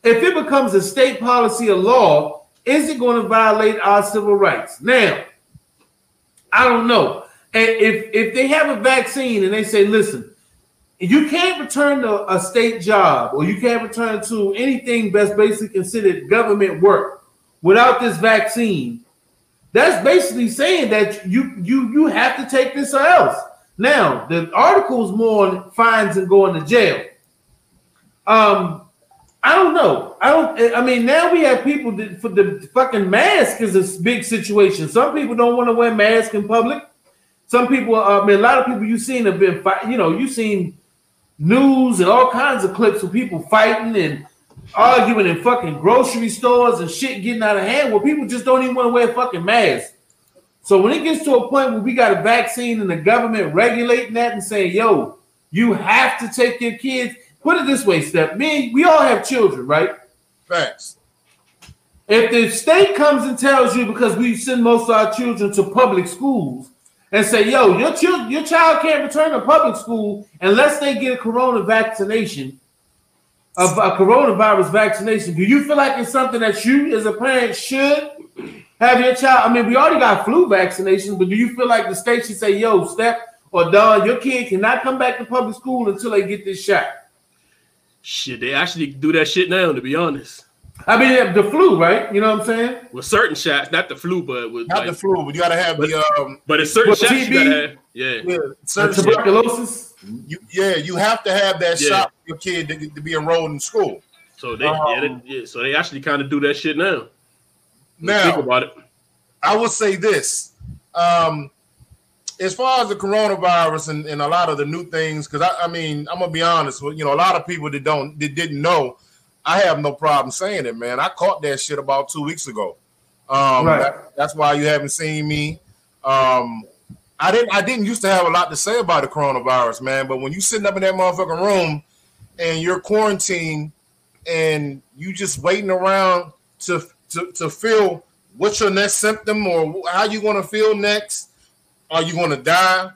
if it becomes a state policy or law, is it going to violate our civil rights? Now, I don't know. And if if they have a vaccine and they say, listen, you can't return to a state job or you can't return to anything that's basically considered government work without this vaccine, that's basically saying that you you you have to take this or else. Now, the article is more on fines and going to jail. Um, I don't know. I don't. I mean, now we have people that for the fucking mask is a big situation. Some people don't want to wear masks in public. Some people. I mean, a lot of people you've seen have been. You know, you've seen news and all kinds of clips of people fighting and arguing in fucking grocery stores and shit getting out of hand where people just don't even want to wear fucking masks. So when it gets to a point where we got a vaccine and the government regulating that and saying, "Yo, you have to take your kids." Put it this way, Steph. Me, we all have children, right? Facts. If the state comes and tells you because we send most of our children to public schools and say, "Yo, your child, your child can't return to public school unless they get a corona vaccination, a, a coronavirus vaccination," do you feel like it's something that you, as a parent, should have your child? I mean, we already got flu vaccinations, but do you feel like the state should say, "Yo, Steph or Don, your kid cannot come back to public school until they get this shot"? Shit, they actually do that shit now. To be honest, I mean, the flu, right? You know what I'm saying? with certain shots, not the flu, but with Not like, the flu, but you got to have But- the um. but it's certain With shots you gotta have. Yeah, Yeah, certain tuberculosis. You, yeah, you have to have that Yeah. shot for your kid to, to be enrolled in school. so they, yeah, they yeah, so they actually kind of do that shit now. Now, think about it. I will say this. Um, as far as the coronavirus and, and a lot of the new things, because I, I mean, I'm gonna be honest with you know, a lot of people that don't that didn't know, I have no problem saying it, man. I caught that shit about two weeks ago. Um, Right. that- that's why you haven't seen me. Um, I didn't I didn't used to have a lot to say about the coronavirus, man. But when you sitting up in that motherfucking room and you're quarantined and you just waiting around to to, to feel what's your next symptom or how you going to feel next are you going to die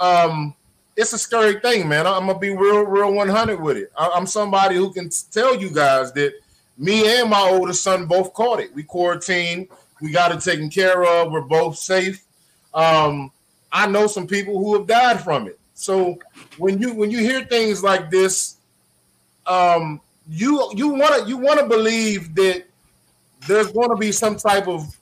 um it's a scary thing man i'm gonna be real real 100 with it I, am somebody who can tell you guys that me and my oldest son both caught it. We quarantined. We got it taken care of. We're both safe. Um, I know some people who have died from it. So when you when you hear things like this, um, you you want to you want to believe that there's going to be some type of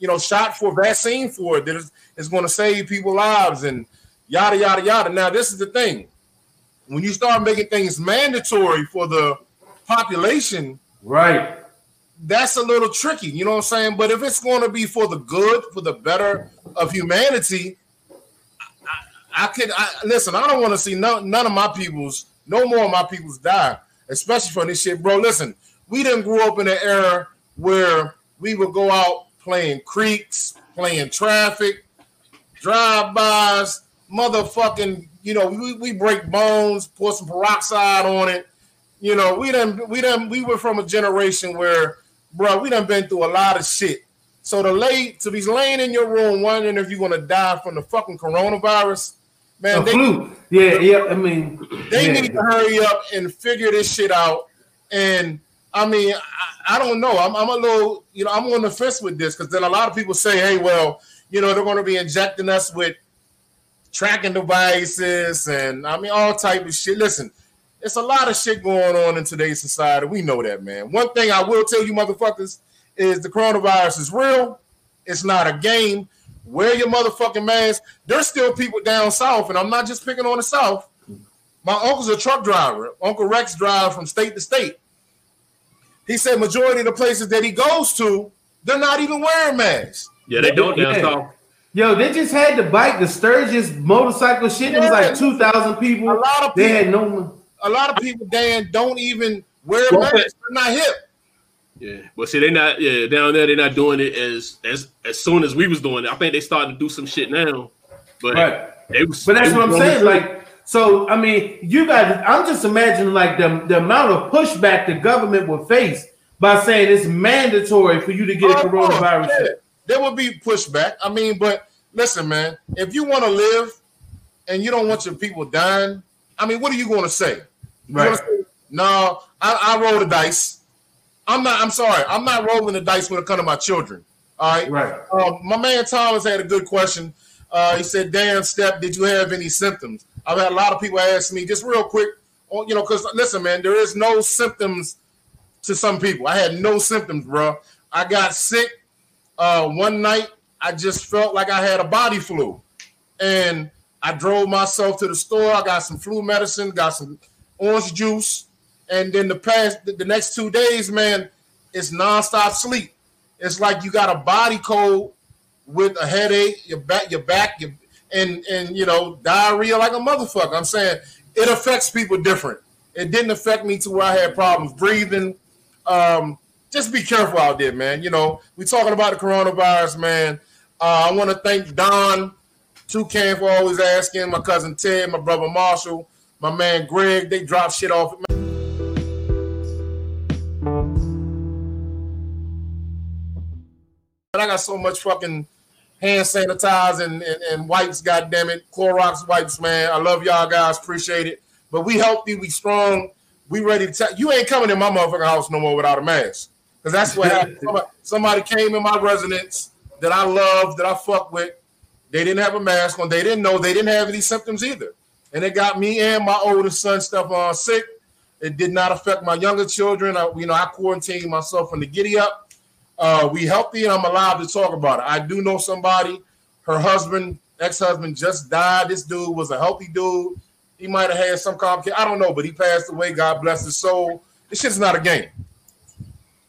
you know shot for vaccine for it that is, is going to save people lives and yada yada yada. Now this is the thing: when you start making things mandatory for the population, Right. that's a little tricky. You know what I'm saying? But if it's going to be for the good, for the better of humanity, I, I could I, listen. I don't want to see no, none of my peoples, no more of my peoples die, especially from this shit, bro. Listen, we didn't grow up in an era where we would go out playing creeks, playing traffic, drive-bys, motherfucking. You know, we, we break bones, pour some peroxide on it. You know, we done we done we were from a generation where, bro, we done been through a lot of shit. So to lay to be laying in your room wondering if you're gonna die from the fucking coronavirus, man, A they, flu. Yeah, yeah. I mean, they yeah. need to hurry up and figure this shit out. And I mean, I, I don't know. I'm, I'm a little, you know, I'm on the fence with this because then a lot of people say, hey, well, you know, they're going to be injecting us with tracking devices and I mean, all type of shit. Listen, it's a lot of shit going on in today's society. We know that, man. One thing I will tell you, motherfuckers, is the coronavirus is real. It's not a game. Wear your motherfucking mask. There's still people down south, and I'm not just picking on the south. My uncle's a truck driver. Uncle Rex drives from state to state. He said majority of the places that he goes to, they're not even wearing masks. Yeah, they don't down Yeah. south. Yo, they just had the bike, the Sturgis motorcycle shit. It was like two thousand people. A lot of They people, had no. a lot of people, Dan, don't even wear Well, masks. They're not hip. Yeah, but see, they're not yeah down there. They're not doing it as as as soon as we was doing it. I think they starting to do some shit now, but Right. they was. But that's they what I'm saying. Like, so I mean, you guys, I'm just imagining like the, the amount of pushback the government will face by saying it's mandatory for you to get a coronavirus. yeah. There will be pushback. I mean, but listen, man, if you want to live and you don't want your people dying, I mean, what are you going to say? Right. say, no, I, I roll the dice. I'm not. I'm sorry. I'm not rolling the dice when it comes to my children. All right. Right. Um, my man Thomas had a good question. Uh, he said, "Dan Step, did you have any symptoms?" I've had a lot of people ask me just real quick. You know, because listen, man, there is no symptoms to some people. I had no symptoms, bro. I got sick uh, one night. I just felt like I had a body flu, and I drove myself to the store. I got some flu medicine, got some orange juice, and then the past the, next two days, man, it's nonstop sleep. It's like you got a body cold with a headache, your back, your back, your, and and you know diarrhea like a motherfucker. I'm saying it affects people different. It didn't affect me to where I had problems breathing. Um, just be careful out there, man. You know, we talking about the coronavirus, man. Uh, I want to thank Don Toucan for always asking, my cousin Ted, my brother Marshall, my man Greg. They drop shit off. But I got so much fucking hand sanitizer and, and, and wipes, goddamn it. Clorox wipes, man. I love y'all guys, appreciate it. But we healthy, we strong, we ready to tell you ain't coming in my motherfucking house no more without a mask. Because that's what happened. <laughs> Somebody, somebody came in my residence that I love, that I fuck with. They didn't have a mask on. They didn't know they didn't have any symptoms either. And it got me and my oldest son stuff on sick. It did not affect my younger children. I, you know, I quarantined myself from the giddy up. Uh, we healthy and I'm allowed to talk about it. I do know somebody, her husband, ex-husband just died. This dude was a healthy dude. He might have had some complication. I don't know, but he passed away. God bless his soul. This shit's not a game.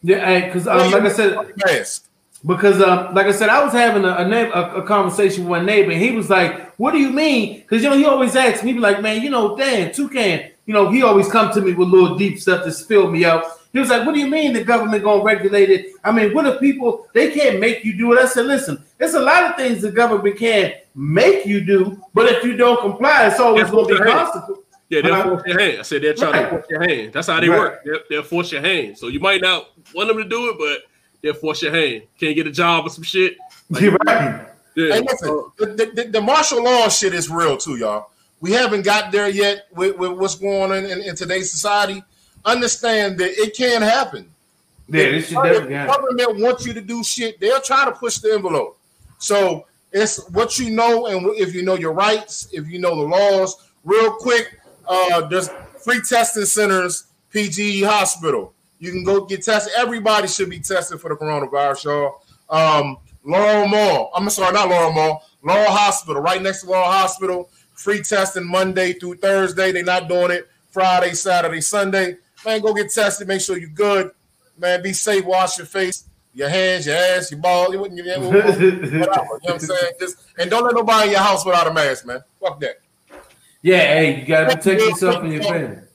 Yeah, because um, like I said, Mask. Because um, like I said, I was having a a, neighbor, a, a conversation with one neighbor, and he was like, "What do you mean?" Because you know he always asks me, be like, "Man, you know, Dan Toucan, you know, he always come to me with little deep stuff to spill me out." He was like, "What do you mean the government gonna regulate it? I mean, what if people they can't make you do it?" I said, "Listen, there's a lot of things the government can make you do, but if you don't comply, it's always gonna be consequences." Yeah, they'll force your hand. I said they're trying Right. to force your hand. That's how they Right. work. They'll, they'll force your hand. So you might not want them to do it, but they'll force your hand. Can't get a job or some shit. <laughs> You're right. Yeah. Hey, listen, the, the, the martial law shit is real too, y'all. We haven't got there yet with, with what's going on in, in today's society. understand that it can happen. Yeah, If this shit the definitely happen. government wants you to do shit, they'll try to push the envelope. So it's what you know, and if you know your rights, if you know the laws. Real quick, uh, there's free testing centers, PGE Hospital. You can go get tested. Everybody should be tested for the coronavirus, y'all. Um, Laurel Mall. I'm sorry, not Laurel Mall. Laurel Hospital, right next to Laurel Hospital. Free testing Monday through Thursday. They're not doing it Friday, Saturday, Sunday. Man, go get tested. Make sure you're good. Man, be safe. Wash your face, your hands, your ass, your balls. You wouldn't give whatever. You know what I'm <laughs> saying? Just and don't let nobody in your house without a mask, man. Fuck that. Yeah, hey, you gotta protect yourself and your family.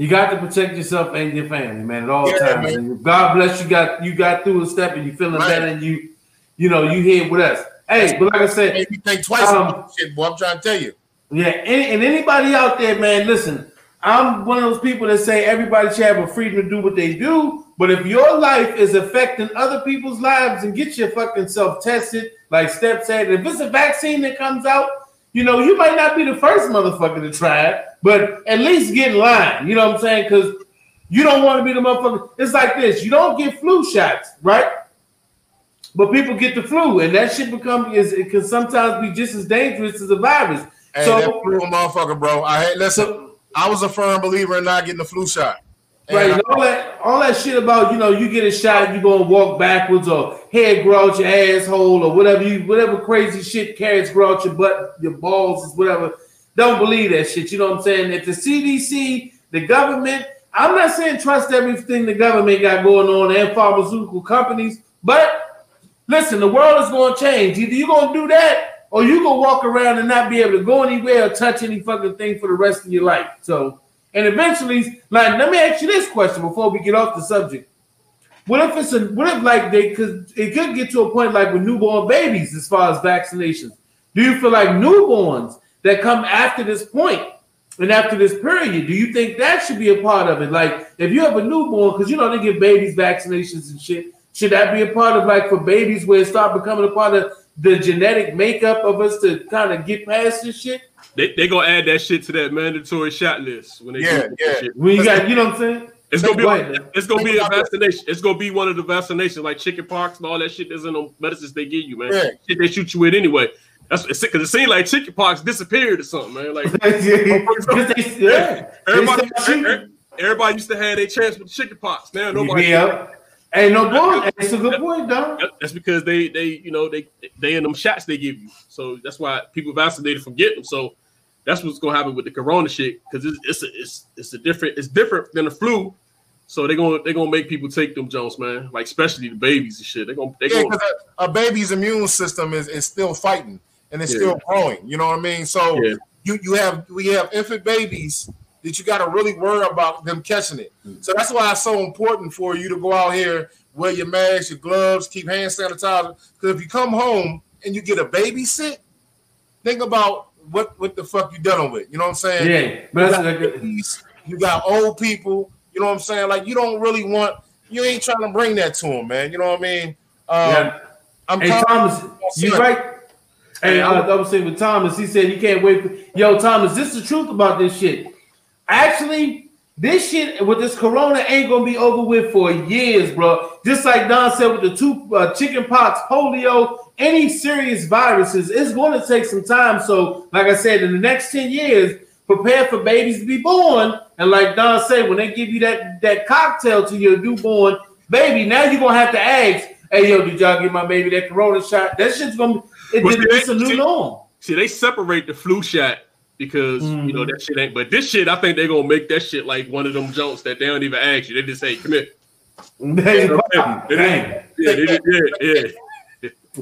You got to protect yourself and your family, man, at all Yeah, times. man. God bless you. Got you got through a step and you feeling Right. better and you, you know, you here with us. Hey, but like I said, me think twice Um, about shit, boy. I'm trying to tell you. Yeah, and, and anybody out there, man, listen. I'm one of those people that say everybody should have a freedom to do what they do. But if your life is affecting other people's lives, and get your fucking self tested, like Steph said. If it's a vaccine that comes out, you know, you might not be the first motherfucker to try it, but at least get in line. You know what I'm saying? Because you don't want to be the motherfucker. It's like this: you don't get flu shots, right? But people get the flu, and that shit become is it can sometimes be just as dangerous as a virus. Hey, so that flu motherfucker, bro. I had listen. I was a firm believer in not getting the flu shot. Right, and all that, all that shit about you know, you get a shot, you gonna walk backwards, or head grow out your asshole, or whatever you, whatever crazy shit carrots grow out your butt, your balls, is whatever. Don't believe that shit. You know what I'm saying? If the CDC, the government, I'm not saying trust everything the government got going on and pharmaceutical companies, but listen, the world is gonna change. Either you're gonna do that, or you gonna walk around and not be able to go anywhere or touch any fucking thing for the rest of your life. So. And eventually, like, let me ask you this question before we get off the subject. What if it's a what if like they could it could get to a point like with newborn babies as far as vaccinations? Do you feel like newborns that come after this point and after this period, do you think that should be a part of it? Like if you have a newborn, because you know they give babies vaccinations and shit, should that be a part of like for babies where it start becoming a part of the genetic makeup of us to kind of get past this shit? They they gonna add that shit to that mandatory shot list when they Yeah, do yeah. that shit. When you got, you know what I'm saying? It's gonna be Go it's gonna be a vaccination. It's gonna be one of the vaccinations like chicken pox and all that shit that's in the medicines they give you, man. Yeah. Shit they shoot you with anyway. That's because it seemed like chicken pox disappeared or something, man. Like <laughs> <laughs> Because they, yeah, everybody, they start shooting. everybody used to have their chance with chicken pox. Now nobody. Yeah. Hey, no boy, it's a good point, though. That's because they they you know they they in them shots they give you. So that's why people vaccinated from getting them. So that's what's gonna happen with the corona shit because it's it's a, it's it's a different it's different than the flu. So they're gonna they're gonna make people take them Jones, man. Like especially the babies and shit. They're gonna they Yeah, gonna a, a baby's immune system is, is still fighting and it's Yeah. still growing. You know what I mean? So Yeah. you you have we have infant babies that you got to really worry about them catching it. Mm. So that's why it's so important for you to go out here, wear your mask, your gloves, keep hand sanitizer. Because if you come home and you get a baby sick, think about what what the fuck you dealing with. You know what I'm saying? Yeah, but You that's got like a- you got old people. You know what I'm saying? Like you don't really want. You ain't trying to bring that to them, man. You know what I mean? Um, Yeah. I'm Hey Thomas, you right? Hey, I, I was saying with Thomas, he said he can't wait. For, Yo, Thomas, this is the truth about this shit. Actually, this shit with this corona ain't gonna be over with for years, bro. Just like Don said with the two uh, chicken pox, polio, any serious viruses, it's going to take some time. So, like I said, in the next ten years, prepare for babies to be born. And like Don said, when they give you that that cocktail to your newborn baby, now you're gonna have to ask, "Hey, yo, did y'all give my baby that corona shot?" That shit's gonna be it, see, it's a they- new see- norm. see they separate the flu shot because you know mm-hmm. that shit ain't. But this shit, I think they're gonna make that shit like one of them jokes that they don't even ask you. They just say, "Come here." <laughs> Damn. Yeah, they just- yeah,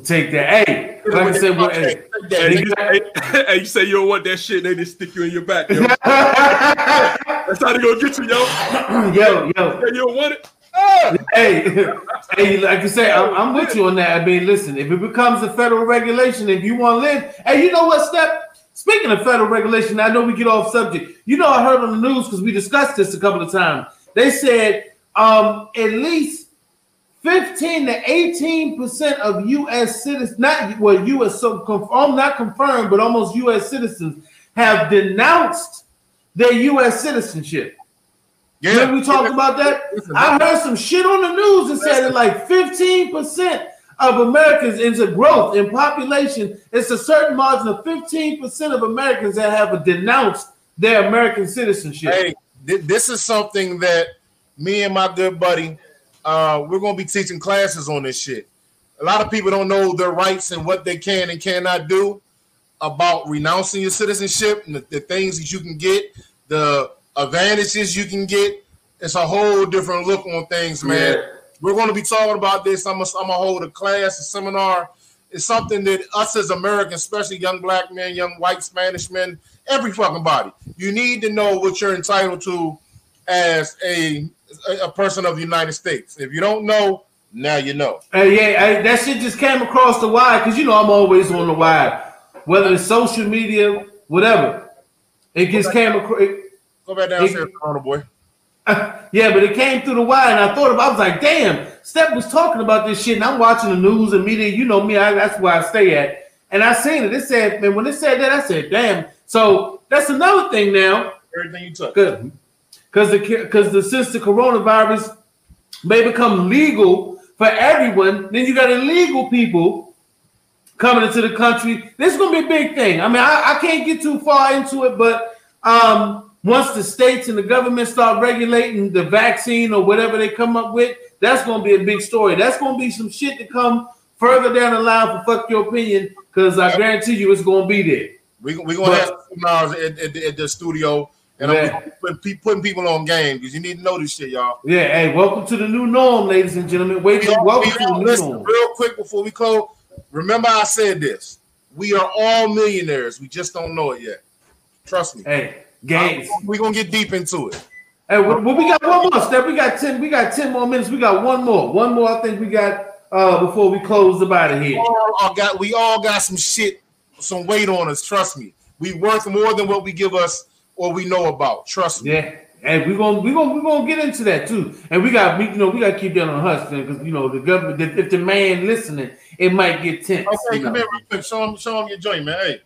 Take that. Hey, like I said, well, hey, Hey, you, hey, hey, you say you don't want that shit, they just stick you in your back. Yo. <laughs> That's how they gonna get you, yo. yo, yo, Hey, you don't want it? Hey, hey, like you say, I'm, I'm with you on that. I mean, listen, if it becomes a federal regulation, if you want to live, hey, you know what, Step? Speaking of federal regulation, I know we get off subject. You know, I heard on the news because we discussed this a couple of times. They said um, at least 15 to 18 percent of U.S. citizens, not well, U.S. so confirmed, um, not confirmed, but almost U.S. citizens have denounced their U.S. citizenship. Yeah. Remember we talked about that? I heard some shit on the news that said that like 15% of Americans is a growth in population. It's a certain margin of 15% of Americans that have denounced their American citizenship. Hey, thi- this is something that me and my good buddy, uh, we're gonna be teaching classes on this shit. A lot of people don't know their rights and what they can and cannot do about renouncing your citizenship and the, the things that you can get, the advantages you can get. It's a whole different look on things, man. Yeah. We're going to be talking about this. I'm I'm gonna hold a class, a seminar. It's something that us as Americans, especially young black men, young white Spanish men, every fucking body, you need to know what you're entitled to as a a person of the United States. If you don't know, now you know. Hey, yeah, hey, that shit just came across the wire because you know I'm always on the wire, whether it's social media, whatever. It just came across. Go back downstairs, Corona boy. <laughs> yeah, but it came through the wire, and I thought about. I was like, "Damn!" Steph was talking about this shit, and I'm watching the news and media. You know me, I, that's where I stay at. And I seen it. It said, "Man, when it said that, I said, damn." So that's another thing now, Everything you took. because because the because the since the coronavirus may become legal for everyone, then you got illegal people coming into the country. This is gonna be a big thing. I mean, I, I can't get too far into it, but um, once the states and the government start regulating the vaccine or whatever they come up with, that's gonna be a big story. That's gonna be some shit to come further down the line for fuck your opinion, because I guarantee you it's gonna be there. We we gonna have seminars at, at, at the studio, and Yeah. I'm putting, putting people on game because you need to know this shit, y'all. Yeah, hey, welcome to the new norm, ladies and gentlemen. Wait, We welcome to the new listen, norm. real quick before we close. Remember, I said this. We are all millionaires. We just don't know it yet. Trust me. Hey, games. We're gonna get deep into it. Hey, well, well, we got one more step. We got ten. We got ten more minutes. We got one more. One more. I think we got uh before we close the body here. all, all got we all got some shit, some weight on us. Trust me, we worth more than what we give us or we know about. Trust me. Yeah. And we're gonna we're gonna we're gonna get into that too. And we got we you know we gotta keep that on hush because you know the government if, if the man listening, it might get tense. Okay, you come know. here real quick. Show him, show him your joint, man. Hey,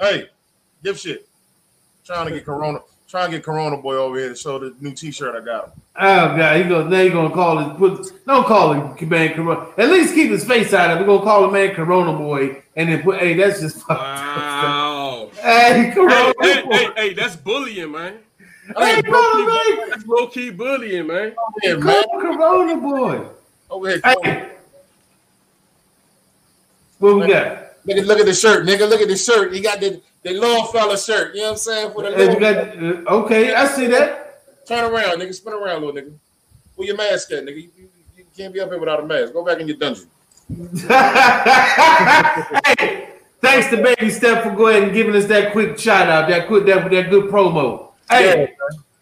hey, give shit. Trying to get Corona, trying to get Corona boy over here to show the new T-shirt I got him. Oh god, he go now you gonna call it put don't call him man Corona. At least keep his face out of it. We're gonna call him man Corona boy and then put hey that's just fucked. Wow. Hey, hey, Corona hey, hey, hey, that's bullying, man. Hey, That's low Corona key, that's low key bullying, man. Over here, man. Corona boy. Over here. Hey. What we got? Look at look at the shirt, nigga. Look at the shirt. He got the the little fella shirt. You know what I'm saying? For the Hey, got uh, okay, I see that. turn around, nigga. Spin around, little nigga. Where your mask at, nigga? You, you, you can't be up here without a mask. Go back in your dungeon. <laughs> hey, thanks to Baby Step for going and giving us that quick shout out, that quick that, that good promo. Hey,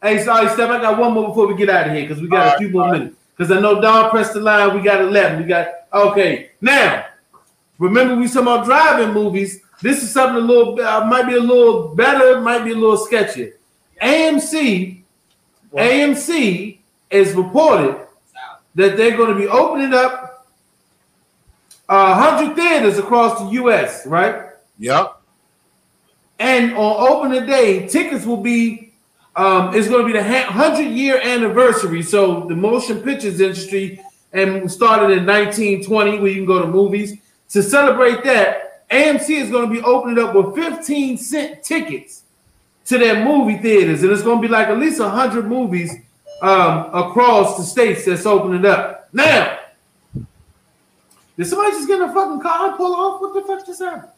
hey, sorry, Step. I got one more before we get out of here because we got a few right, more all right. minutes. Because I know Don pressed the line. We got 11. We got okay. Now, remember we talking about driving movies. This is something a little uh, might be a little better, might be a little sketchy. AMC, AMC is reported that they're going to be opening up uh, 100 theaters across the U.S. Right? Yep. And on opening day, tickets will be um, it's going to be the hundred year anniversary. So the motion pictures industry and started in 1920, where you can go to movies. To celebrate that, AMC is going to be opening up with 15 cent tickets to their movie theaters, and it's going to be like at least 100 movies um, across the states that's opening up. Now, did somebody just get in a fucking car and pull off? What the fuck just happened?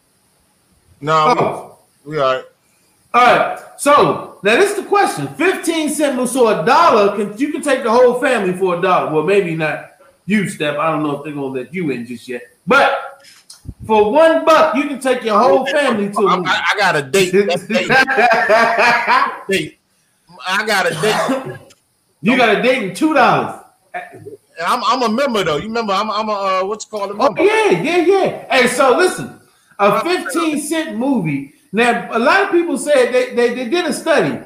No, Oh. we, all right. All right. So now this is the question: fifteen cent. So a dollar can you can take the whole family for a dollar. Well, maybe not you, Steph. I don't know if they're gonna let you in just yet. But for one buck, you can take your whole family to a I. I, I got a date. <laughs> <laughs> date. I got a date. you got a date in two dollars. I'm, I'm a member though. You remember? I'm, I'm a uh, what's called a Oh yeah, yeah, yeah. Hey, so listen, a fifteen cent movie. Now, a lot of people said they, they, they did a study.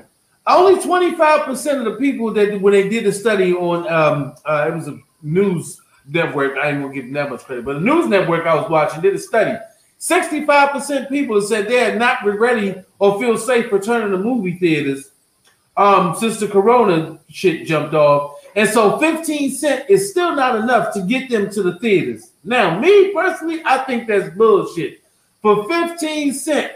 Only 25% of the people that when they did a study on um uh, it was a news network, I ain't gonna give that much credit, but a news network I was watching did a study. 65% people said they are not ready or feel safe returning to movie theaters um, since the Corona shit jumped off. And so 15 cent is still not enough to get them to the theaters. Now, me personally, I think that's bullshit. For 15 cent,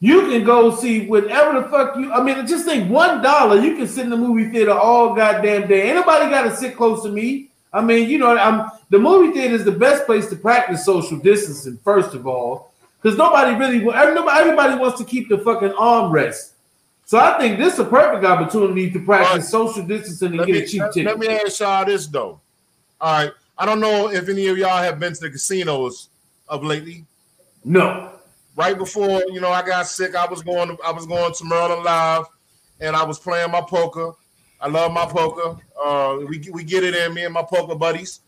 you can go see whatever the fuck you. I mean, just think one dollar, you can sit in the movie theater all goddamn day. Anybody got to sit close to me? I mean, you know, I'm the movie theater is the best place to practice social distancing. First of all, because nobody really, everybody, everybody wants to keep the fucking armrest. So I think this is a perfect opportunity to practice social distancing and Let get me, a cheap let, ticket. let me ask y'all this though. All right, I don't know if any of y'all have been to the casinos of lately. No. Right before you know I got sick, I was going. To, I was going to Maryland Live, and I was playing my poker. I love my poker. Uh, we we get it in me and my poker buddies.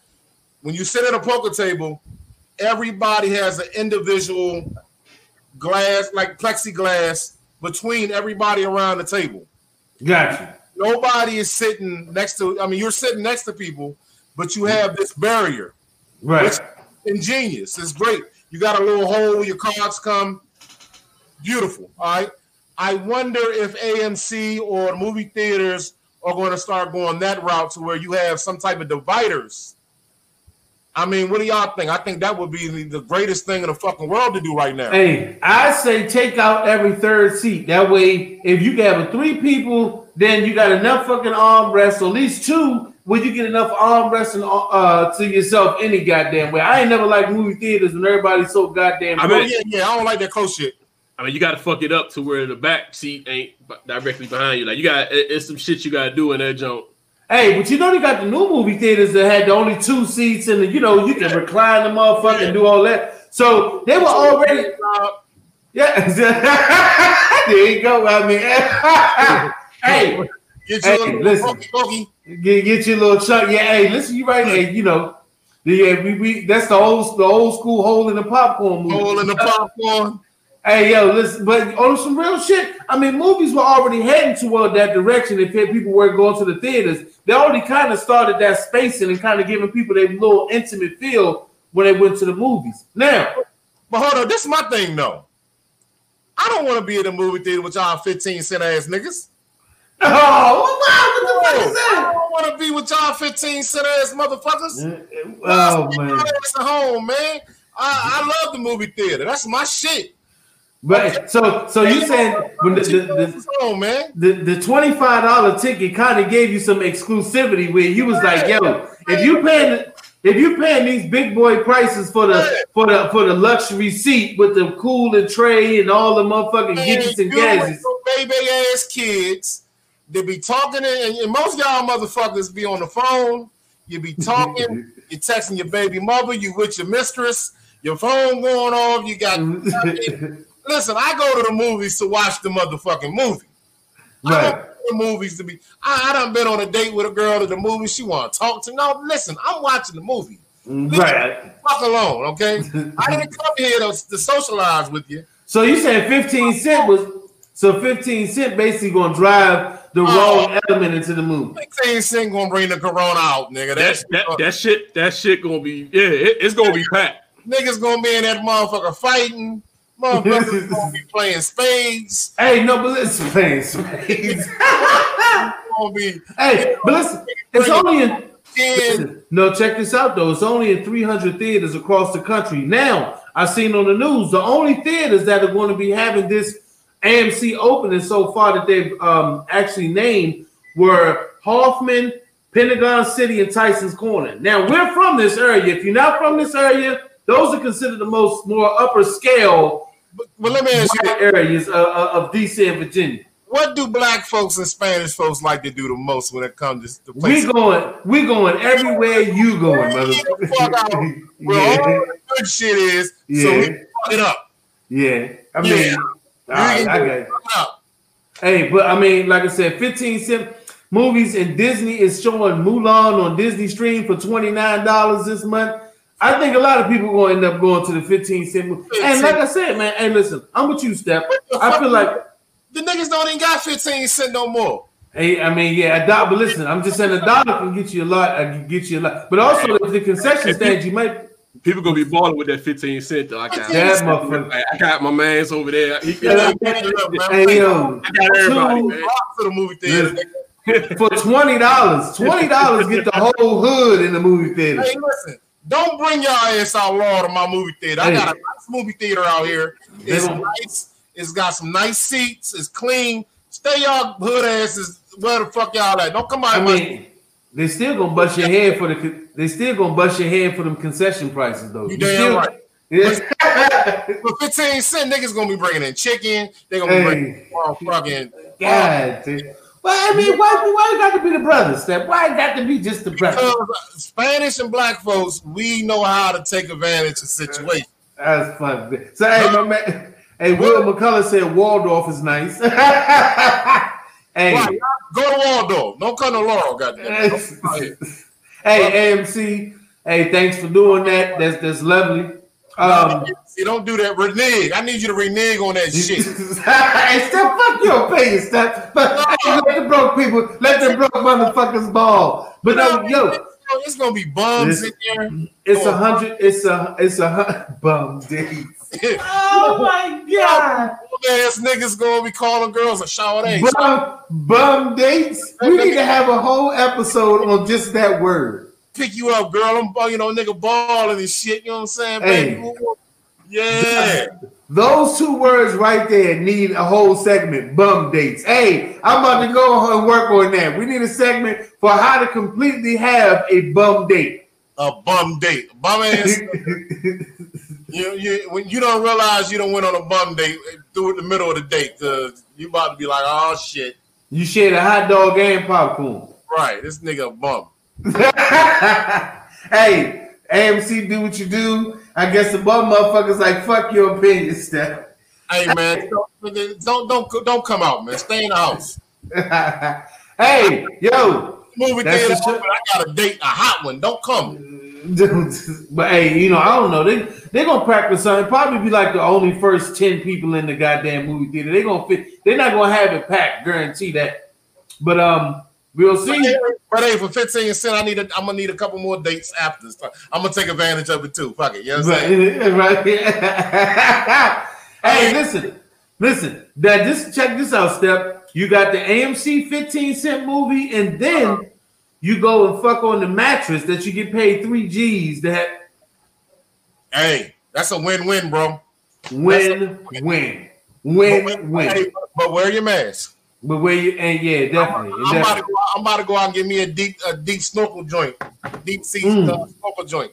When you sit at a poker table, everybody has an individual glass, like plexiglass, between everybody around the table. Gotcha. Nobody is sitting next to. I mean, you're sitting next to people, but you have this barrier. Right. Ingenious. It's great. You got a little hole where your cards come. Beautiful. All right. I wonder if AMC or movie theaters are going to start going that route to where you have some type of dividers. I mean, what do y'all think? I think that would be the- the greatest thing in the fucking world to do right now. Hey, I say take out every third seat. That way, if you gather three people, then you got enough fucking armrests, or at least two, where you get enough armrests and uh, to yourself any goddamn way. I ain't never liked movie theaters when everybody's so goddamn. I close. mean, yeah, yeah, I don't like that close shit. I mean, you got to fuck it up to where the back seat ain't directly behind you. Like you got, it's some shit you got to do in that jump. Hey, but you know they got the new movie theaters that had the only two seats, and you know you can recline the motherfucker and do all that. So they were already. Yeah, <laughs> there you go. I mean, <laughs> hey, Get hey, your little listen, get, get your little chunk. Yeah, hey, listen, you right there. You know, yeah, we, we that's the old the old school hole in the popcorn movie. Hole in the popcorn. Hey, yo, listen, but on some real shit, I mean, movies were already heading toward that direction. If people were going to the theaters, they already kind of started that spacing and kind of giving people their little intimate feel when they went to the movies. Now, But hold on, this is my thing though. I don't want to be in the movie theater with y'all 15 cent ass niggas. <laughs> Oh, wow, what the fuck is that? I don't want to be with y'all 15 cent ass motherfuckers. Oh man, ass at home, man. I, I love the movie theater. That's my shit. But so so you saying when the the, the, man. the, the twenty five dollar ticket kind of gave you some exclusivity where you was like, yo, if you paying if you paying these big boy prices for the for the for the luxury seat with the cooler tray and all the motherfucking gadgets and gadgets, baby ass kids, they be talking, and, and most y'all motherfuckers be on the phone. You be talking, <laughs> you texting your baby mother, you with your mistress, your phone going off. You got <laughs> listen. I go to the movies to watch the motherfucking movie. I right? don't go to the movies to be. I, I done been on a date with a girl at the movie. She want to talk to. No, listen, I'm watching the movie. Mm, right. Fuck alone, okay? <laughs> I didn't come here to, to socialize with you. So you said fifteen cent was so fifteen cent basically gonna drive the Oh. wrong element into the movie. 15 cent gonna bring the corona out, nigga. That That's that, that shit, that shit gonna be, yeah, it, it's gonna be packed. niggas gonna be in that motherfucker fighting. Motherfuckers gonna <laughs> be playing spades. Hey, no, but listen, playing spades. <laughs> Gonna be hey, but listen, it's only in. Listen, no, check this out though. It's only in 300 theaters across the country. Now, I've seen on the news the only theaters that are going to be having this AMC opening so far that they've um, actually named were Hoffman, Pentagon City, and Tysons Corner. Now, we're from this area. If you're not from this area, those are considered the most more upper scale But, let me ask you, areas uh, uh, of DC and Virginia. what do black folks and Spanish folks like to do the most when it comes to the place We going, we going everywhere you going, the fuck out motherfucker. where <laughs> all the good shit is, so Yeah. we fuck it up. yeah. I mean, Yeah. all right, I got it. It up. Hey, but I mean, like I said, 15 cent movies and Disney is showing Mulan on Disney Stream for $29 this month. I think a lot of people going to end up going to the 15 cent movie. And like I said, man, hey, listen, I'm with you, Steph. I feel like, The niggas don't even got 15 cent no more. hey, I mean, yeah, a dollar, but listen, I'm just saying a dollar can get you a lot, uh, can get you a lot. But also, if the concession If you- stands, you might, People gonna be balling with that 15 cent though. I got That motherfucker. I I got my man's over there. He, Hey, yo, I got everybody, two- man. to the movie theater. nigga. for twenty dollars, twenty dollars get the whole hood in the movie theater. Hey, listen, don't bring your ass out law to my movie theater. I got a nice movie theater out here. It's nice. It's got some nice seats. It's clean. Stay y'all hood asses where the fuck y'all at. Don't come out. I mean, they still gonna bust your head for the. They still gonna bust your head for them concession prices though. You damn still, right. Yeah. For 15 cent, niggas gonna be bringing in chicken. They gonna be Hey. bringing uh, fucking. God, dude. Well, I mean, why, why it got to be the brothers? Step? Why it got to be just the brothers? Because Spanish and black folks, we know how to take advantage of situations. That's funny. So, hey, my man, hey, Will McCullough said Waldorf is nice. <laughs> hey, Right, Go to Waldorf. Don't come to Laurel, goddamn. hey, AMC. Hey, thanks for doing that. That's that's lovely. Um, See, don't do that. Renege. I need you to renege on that <laughs> shit. hey, Steph, fuck your opinion, Steph. But hey, let the broke people, let the broke motherfuckers ball. But no, yo, it's gonna be bums This- in it's a hundred. It's a it's a hun- <laughs> bum days. <laughs> Oh my god. ass niggas gonna be calling girls a shower day. Bum, bum dates. We need to have a whole episode on just that word. Pick you up, girl. I'm uh, you know nigga balling and shit. You know what I'm saying, Hey. baby? Yeah. Those two words right there need a whole segment. Bum dates. Hey, I'm about to go and work on that. We need a segment for how to completely have a bum date. A bum date. Bum ass. <laughs> you, you when you don't realize you don't went on a bum date through it in the middle of the date, cause you about to be like, oh shit. You shared a hot dog and popcorn. Right, this nigga a bum. <laughs> hey, AMC, do what you do. I guess the bum motherfuckers like fuck your opinion, Steph. Hey man, don't, don't don't don't come out, man. Stay in the house. <laughs> hey, yo, Movie theater. the I got a date, a hot one. Don't come. <laughs> but hey, you know, I don't know. They they gonna practice something. Probably be like the only first ten people in the goddamn movie theater. They gonna fit. They're not gonna have it packed. Guarantee that. But um, we'll see. But hey, for 15 cent, I need a, I'm gonna need a couple more dates after this. I'm gonna take advantage of it too. Fuck it. You know what I'm saying? Right, <laughs> right. hey, listen, listen. That this check this out, Step. You got the AMC 15 cent movie, and then uh-huh. you go and fuck on the mattress that you get paid three G's. That Hey, that's a win-win, bro. win, win, win, win. But wear your mask. But where you and yeah, definitely. I'm about, to definitely. go, I'm about to go out and get me a deep a deep snorkel joint, deep sea Mm. uh, snorkel joint.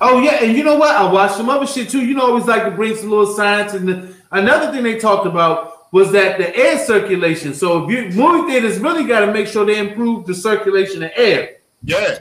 Oh yeah, and you know what? I watched some other shit too. You know, always like to bring some little science. And the, another thing they talked about was that the air circulation. So if you movie theaters really got to make sure they improve the circulation of air. Yeah,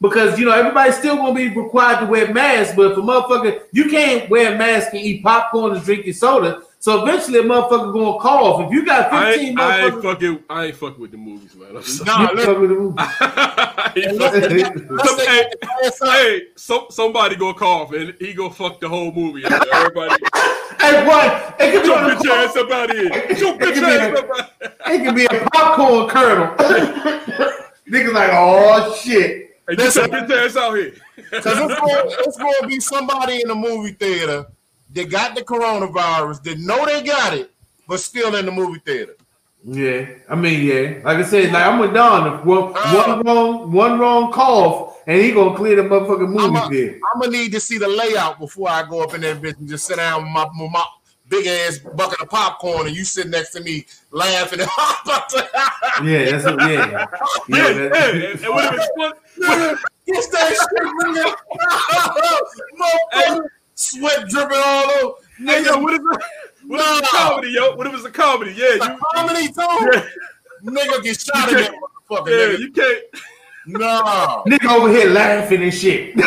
Because you know everybody's still gonna be required to wear masks, but if a motherfucker you can't wear a mask and eat popcorn and drink your soda, so eventually a motherfucker gonna cough. If you got I, 15 ain't- I ain't motherfuckers, fucking I ain't fucking with the movies, man. I'm sorry. nah, let, fuck with the movie. I ain't let's, fucking- let's Some- take hey, the ass hey, some somebody gonna cough and he gonna fuck the whole movie. Everybody, <laughs> Hey, what? It could be your bitch ass up out of here. Get your It could bitch be ass up out. It could be a popcorn kernel. <laughs> Niggas like, oh shit. Hey, get your bitch ass out here. Cause it's going, it's going to be somebody in the movie theater that got the coronavirus, that know they got it, but still in the movie theater. Yeah, I mean, yeah. Like I said, like I'm with Don. If one, uh, one wrong, one wrong cough, and he gonna clear the motherfucking movie I'm a- theater. I'm gonna need to see the layout before I go up in that bitch and just sit down with my, with my big ass bucket of popcorn, and you sit next to me laughing. <laughs> Yeah, that's what. Yeah, <laughs> yeah. Yeah, that- hey, and, and what if it's what, what, It's that shit, nigga. <laughs> Motherfucker, Sweat dripping all over. hey, yo, what if it, <laughs> what if it's a comedy, yo? What if it's a comedy? Yeah, A you, comedy too. <laughs> yeah, Nigga get shot in that motherfucker. yeah, nigga. you can't. No. Nigga over here laughing and shit. <laughs>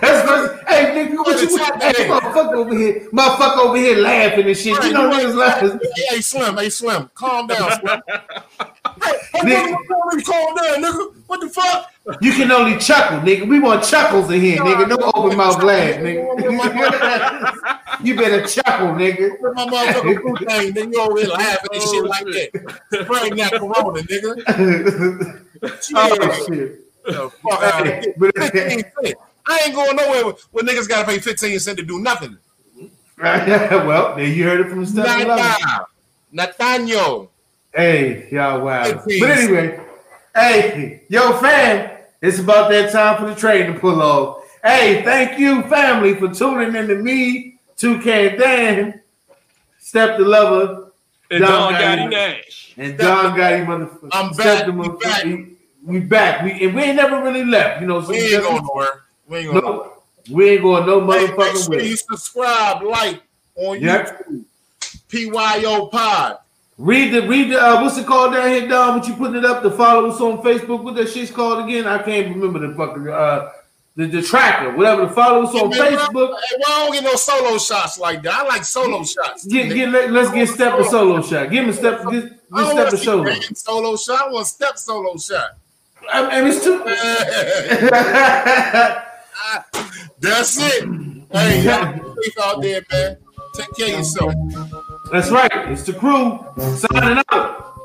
That's what, hey nigga, what you hey, motherfucker over here, motherfucker over here laughing and shit. You know niggas laughing. Hey, Slim, hey, Slim, calm down, Slim. hey, hey, nigga, calm down, nigga. What the fuck? You can only chuckle, nigga. We want chuckles in here, nigga. No open mouth laugh, nigga. <laughs> <laughs> you better chuckle, nigga. With my motherfucking <laughs> boot thing, then you over here laughing and shit oh, like that. Bring that corona, nigga. oh shit. The fuck out of here. But- 15 cent. I ain't going nowhere with, with niggas got to pay 15 cents to do nothing. well, then you heard it from the step. Nada. Nathaniel. Hey, y'all wow. Hey, But anyway, hey, yo, fam, it's about that time for the train to pull off. Hey, thank you, family, for tuning in to me, 2K Dan, Step the Lover, And Don Gotti Nash. and Don Gotti motherfucker. I'm back. We motherfucker. back. We, we back. We and we ain't never really left. You know, so We ain't going nowhere. We ain't going nowhere. we ain't going no Hey, make motherfucking sure you subscribe, like on Yep. YouTube. FYO Pod. Read the read the uh, what's it called down here, Don? What you putting it up to follow us on Facebook? What that shit's called again? I can't remember the fucking uh the, the tracker, whatever. The follow us on Hey, man, Facebook. Hey, why I don't get no solo shots like that? I like solo shots. Get, get let, let's get step a solo shot. Give him a step. Get, get step a solo. Solo shot. I want step solo shot. I mean, it's too. <laughs> <laughs> That's it. Hey, y'all out there, man. Take care of yourself. That's right. It's the crew signing out.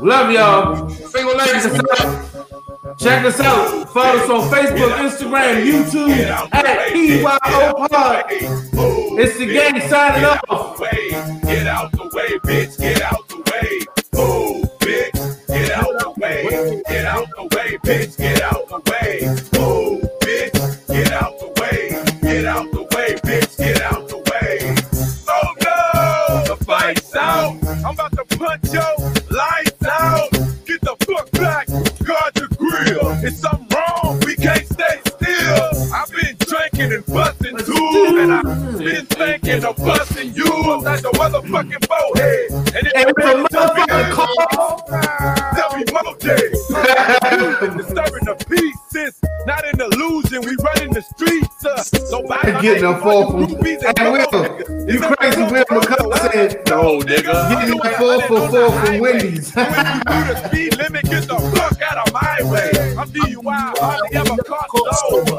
Love y'all. Single Check ladies. Check us out. Follow us on Facebook, Instagram, YouTube at FYO Pod. It's the gang signing off. Get out the way, bitch. Get out the way. Move, bitch. Get out the way. Get out the way, bitch. Get out the way. Move, thinking of busting you like the motherfucking bowhead. And it And it's a motherfucking call. Tell me Mo J. Disturbing the peace, sis. Not an illusion. We running the streets. Uh, so by Getting a fall from. Hey, Will, you crazy Will McCullough said, No, nigga. getting a four for four from Wendy's. When you do the speed limit, get the fuck out of my way. I'm DUI, hardly ever caught sober.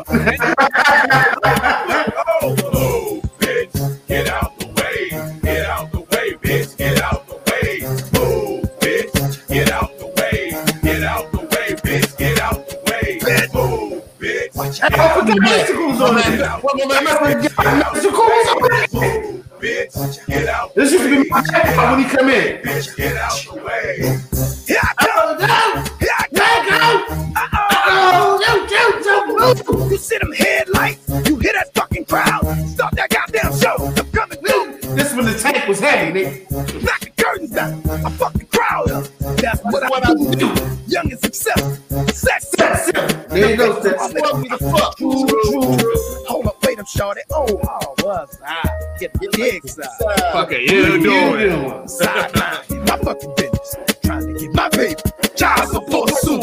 It. Bitch. Get out This used to be my when he come in. bitch. Get Get the dick side. Fucking you doing? doing? Sideline. <laughs> My fucking business. Trying to get my baby. Child support suit.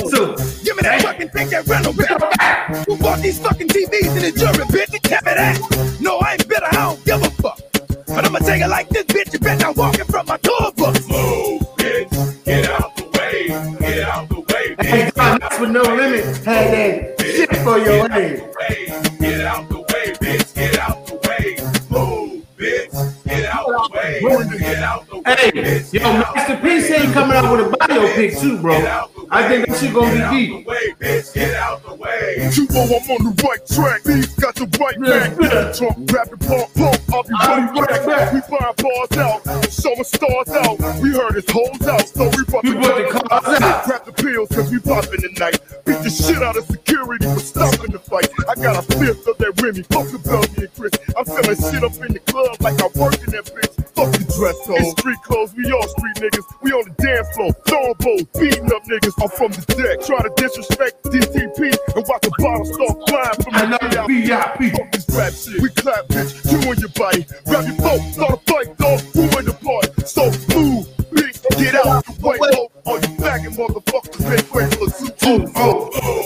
Give me that fucking thing that rental bitch. Who bought these fucking TVs in the jury, bitch? Tell me that. No, I ain't bitter. I don't give a fuck. But I'ma take it like this, bitch. You bet not walking from my tour bus. Move, bitch. Get out the way. Get out the way, bitch. hey, God, with no limit. Had that shit for your ass. Hey, yo, Master P he coming out with a biopic too, bro. Get out the way. I think that shit gonna be deep. Get out the way. You know I'm on the right track. These got the right back. yeah. Trump rapping pump pump. I'll be right back. back. We find bars out, showing stars out. We heard his hoes out, so we brought We the brought the cars out. Grab the pills cause we popping tonight. Beat the shit out of security for stopping the fight. I got a fifth of that Remy. Fuck the Belgian and Chris. I'm selling shit up in the club like I work in that bitch. Fuck dress code. In street clothes, we all street niggas. We on the dance floor, throwing bows, beating up niggas. I'm from the deck, try to disrespect DTP and watch the bottle start flying from the the VIP. Fuck this rap shit. We clap, bitch. You and your body. Grab your boat, start a fight, dog. Who in the party? So move, bitch. Get out the way, ho. All you faggot motherfuckers, make way for a suit. Oh, oh. Oh,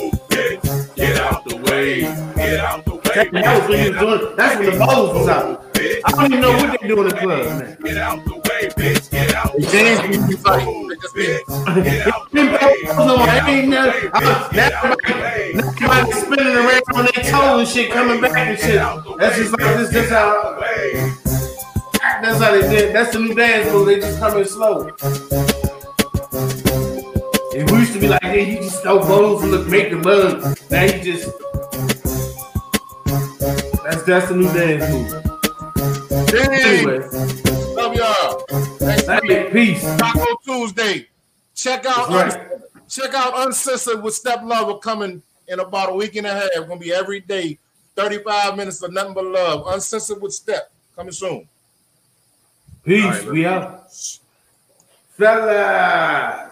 way. Get out the way. That was when he was doing. That's when the bowls was out. I don't even know what they do in the club, man. Get out the way, bitch. Get out the James way. be fighting. Oh, They just be- bitch, get out the Them way. bowls on, Get out ain't the no. way, uh, bitch. Get out the Now way. somebody spinning around on their toes and shit, coming back and shit. That's just like this. That's how. Way. That's how they did. That's the new dance move. They just come in slow. And we used to be like, hey, you just throw bowls and look, make the mug. Now you just That's that's the new dance move. Anyway, Love y'all. Next hey, peace. Taco Tuesday. Check out right. Uns- check out Uncensored with Step Lover coming in about a week and a half. Gonna be every day, 35 minutes of nothing but love. Uncensored with Step coming soon. Peace. Right, we out. Fella.